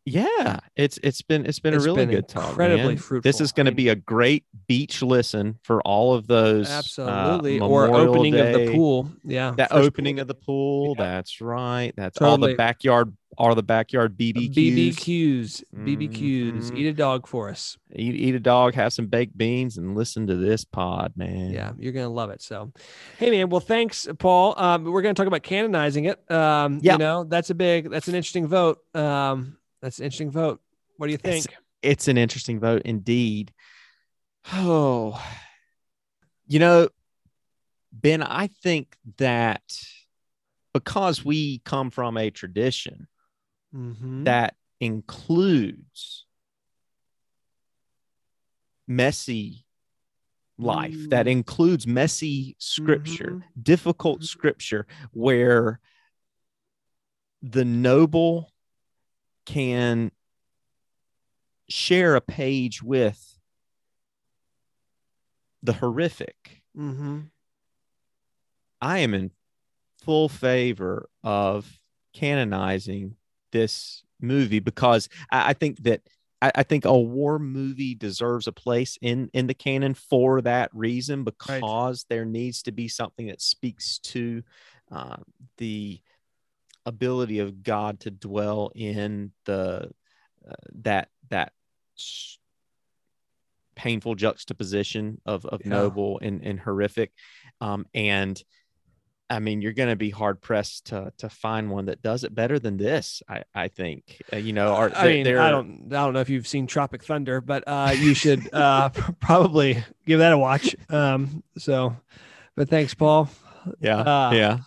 yeah, it's it's been it's been It's a really been good talk. incredibly man. fruitful. This is going to be a great beach listen for all of those. uh, absolutely or Memorial opening of the pool yeah That opening pool. of the pool. Yeah. That's right. That's all the backyard. All the backyard BBQs. bbqs bbqs Mhm. eat a dog for us Eat, eat a dog, have some baked beans, and listen to this pod, man. Yeah, you're gonna love it. So, hey man, well thanks, Paul. Um, we're gonna talk about canonizing it. Um, Yeah. you know that's a big, that's an interesting vote. Um, that's an interesting vote. What do you think? It's- it's an interesting vote indeed. Oh, you know, Ben, I think that because we come from a tradition Mhm. that includes messy life, that Mm. includes messy scripture, Mhm. difficult Mhm. scripture, where the noble can share a page with the horrific. Mhm. I am in full favor of canonizing this movie because I, I think that I, I think a war movie deserves a place in in the canon for that reason because there needs to be something that speaks to uh, the ability of God to dwell in the uh, that that painful juxtaposition of of Yeah. noble and and horrific um and I mean, you're going to be hard pressed to to find one that does it better than this. I I think uh, you know. Are, I mean, I don't, I don't know if you've seen Tropic Thunder, but uh, you should uh, probably give that a watch. Um, so, but thanks, Paul. Yeah, uh, yeah.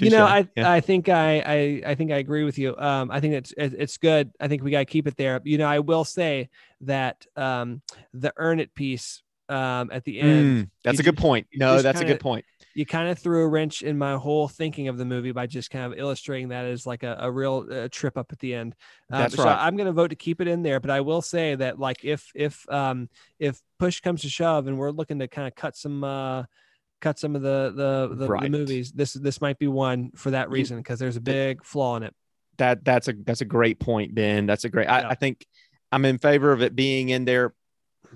You know, I, Yeah. I think I, I, I think I agree with you. Um, I think it's, it's good. I think we got to keep it there. You know, I will say that um, the earn it piece um, at the end, Mm, that's a good just- point. No, that's a kinda- good point. you kind of threw a wrench in my whole thinking of the movie by just kind of illustrating that as like a, a real uh, trip up at the end. Um, That's so right. I'm going to vote to keep it in there, but I will say that like if if um if push comes to shove and we're looking to kind of cut some uh cut some of the the the, the movies, this this might be one for that reason because there's a big flaw in it. That that's a that's a great point, Ben. That's a great. Yeah. I, I think I'm in favor of it being in there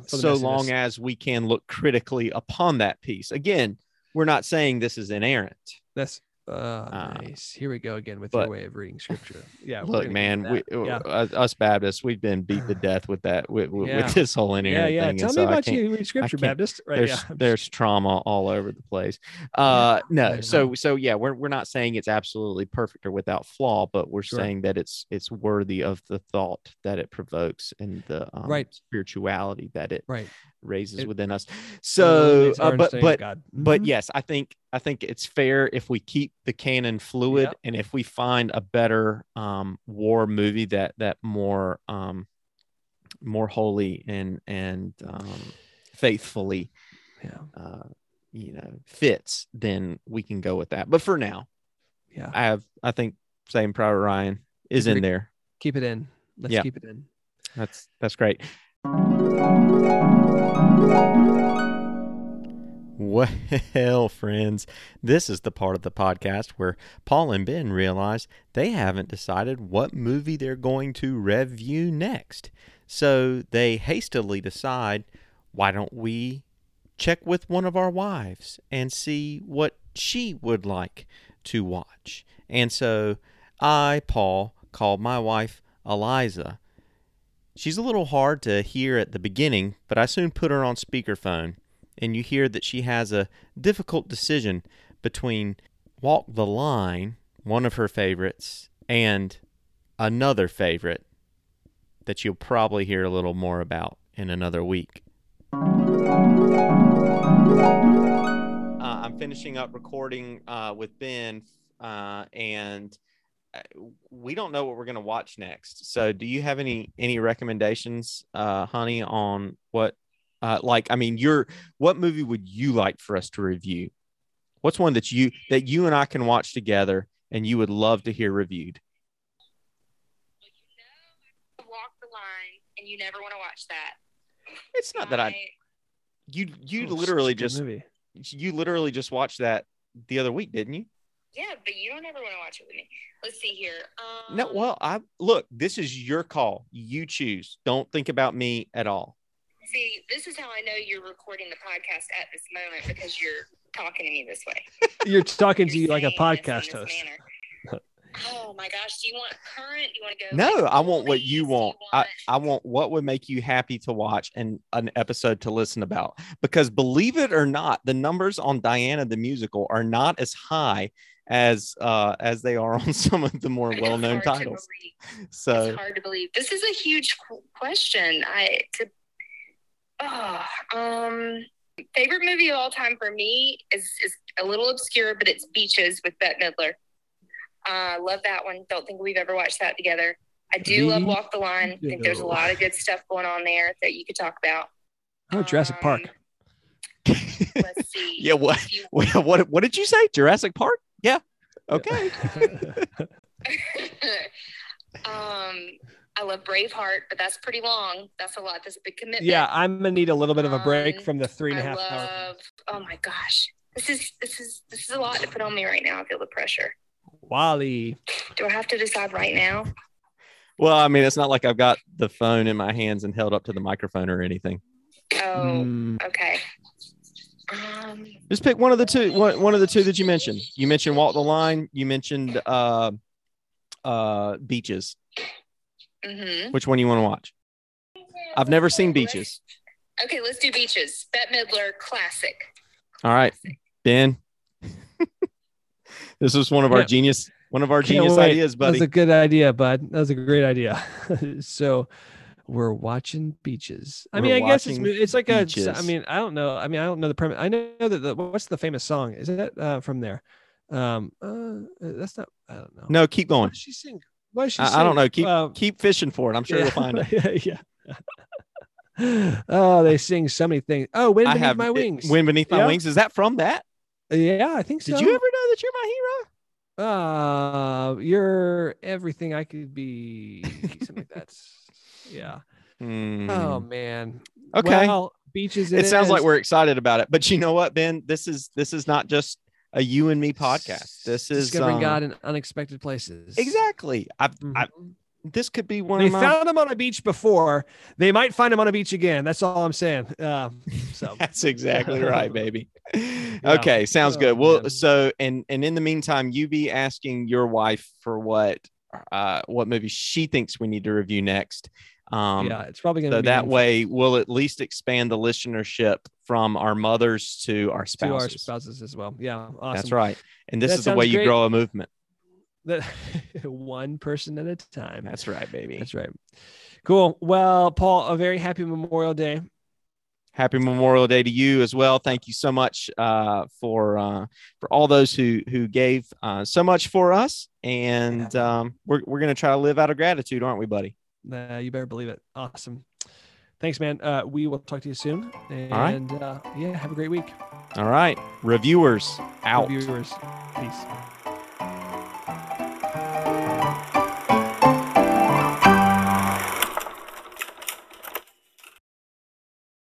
so messiness. long as we can look critically upon that piece. Again, we're not saying this is inerrant. That's uh, Uh, nice. Here we go again with but- your way of reading scripture. Yeah, Look, man, we, yeah. uh, us Baptists, we've been beat to death with that with, with, Yeah. with this whole yeah, inerrant yeah. thing. Tell and me so about you read scripture, Baptist. Right? there's yeah. there's trauma all over the place. Uh no, so so yeah, we're we're not saying it's absolutely perfect or without flaw, but we're Sure. saying that it's it's worthy of the thought that it provokes and the um, Right. spirituality that it right. Raises It- within us. So uh, but but God. but Mhm. yes, I think I think it's fair if we keep the canon fluid Yep. and if we find a better um, war movie that that more um, more holy and and um, faithfully yeah, uh, you know fits, then we can go with that. But for now, yeah. I have I think Saving Private Ryan is in there. keep it in. Let's Yeah. keep it in. That's that's great. Well, friends, this is the part of the podcast where Paul and Ben realize they haven't decided what movie they're going to review next. So they hastily decide, why don't we check with one of our wives and see what she would like to watch? And so I, Paul, called my wife, Eliza. She's a little hard to hear at the beginning, but I soon put her on speakerphone and you hear that she has a difficult decision between Walk the Line, one of her favorites, and another favorite that you'll probably hear a little more about in another week. Uh, I'm finishing up recording uh, with Ben, uh, and we don't know what we're going to watch next. So, do you have any any recommendations, uh, honey, on what uh, like, I mean, you're what movie would you like for us to review? What's one that you that you and I can watch together and you would love to hear reviewed? Well, you know, Walk the line, and you never want to watch that. It's not that I you you oh, literally just movie. you literally just watched that the other week, didn't you? Yeah, but you don't ever want to watch it with me. Let's see here. Um, no, well, I look. This is your call. You choose. Don't think about me at all. See, this is how I know you're recording the podcast at this moment because you're talking to me this way. You're talking to you like a podcast host. oh my gosh, do you want current? Do you want to go? No, like, I want what you want. you want. I, I want what would make you happy to watch and an episode to listen about. Because believe it or not, the numbers on Diana the musical are not as high as uh as they are on some of the more well-known titles. So it's hard to believe. This is a huge question. I to Oh, um, favorite movie of all time for me is is a little obscure, but it's Beaches with Bette Midler. I uh, love that one. Don't think we've ever watched that together. I do love Walk the Line. I think there's a lot of good stuff going on there that you could talk about. Oh, Jurassic um, Park. let's see. yeah, what, what what did you say? Jurassic Park? Yeah. Okay. um, I love Braveheart, but that's pretty long. That's a lot. That's a big commitment. Yeah, I'm gonna need a little bit of a break um, from the three and a half love, hours. Oh my gosh, this is this is this is a lot to put on me right now. I feel the pressure. WALL-E. Do I have to decide right now? Well, I mean, it's not like I've got the phone in my hands and held up to the microphone or anything. Oh, mm. okay. Um, Just pick one of the two. One, one of the two that you mentioned. You mentioned Walk the Line. You mentioned uh, uh, Beaches. Mm-hmm. Which one you want to watch? I've never seen Beaches. Okay, let's do Beaches. Bette Midler, classic. All right, Ben. this was one of our genius, one of our genius wait. ideas, buddy. That's a good idea, bud. That was a great idea. so we're watching beaches. I we're mean, I guess it's it's like beaches. a. I mean, I don't know. I mean, I don't know the premise. I know that the what's the famous song? Is that uh, from there? Um, uh, that's not. I don't know. No, keep going. She sing. Why she I, I, don't know. Keep uh, keep fishing for it. I'm sure yeah, you'll find it. yeah. oh, they sing so many things. Oh, wind beneath have, my wings. Wind beneath my yeah. wings. Is that from that? Yeah, I think so. Did you ever know that you're my hero? Uh, you're everything I could be. Something like that. Yeah. Mm. Oh man. Okay. Well, beaches. It, it sounds like we're excited about it, but you know what, Ben? This is this is not just a you and me podcast. This is discovering um, God in unexpected places. Exactly. I've, mm-hmm. I've this could be one they my... found him on a beach before they might find him on a beach again that's all i'm saying uh, so that's exactly right baby yeah. okay sounds oh, good well man. so and and in the meantime you be asking your wife for what uh what movie she thinks we need to review next um, yeah, it's probably going to so that way we'll at least expand the listenership from our mothers to our spouses. To our spouses as well. Yeah, awesome. That's right. And this that is the way you great. grow a movement. That one person at a time. That's right, baby. That's right. Cool. Well, Paul, a very happy Memorial Day. Happy Memorial Day to you as well. Thank you so much uh, for uh, for all those who who gave uh, so much for us, and um, we're we're gonna try to live out of gratitude, aren't we, buddy? Uh, you better believe it. Awesome. Thanks, man. Uh, we will talk to you soon. And uh, yeah, have a great week. All right. RevViewers out. RevViewers. Peace.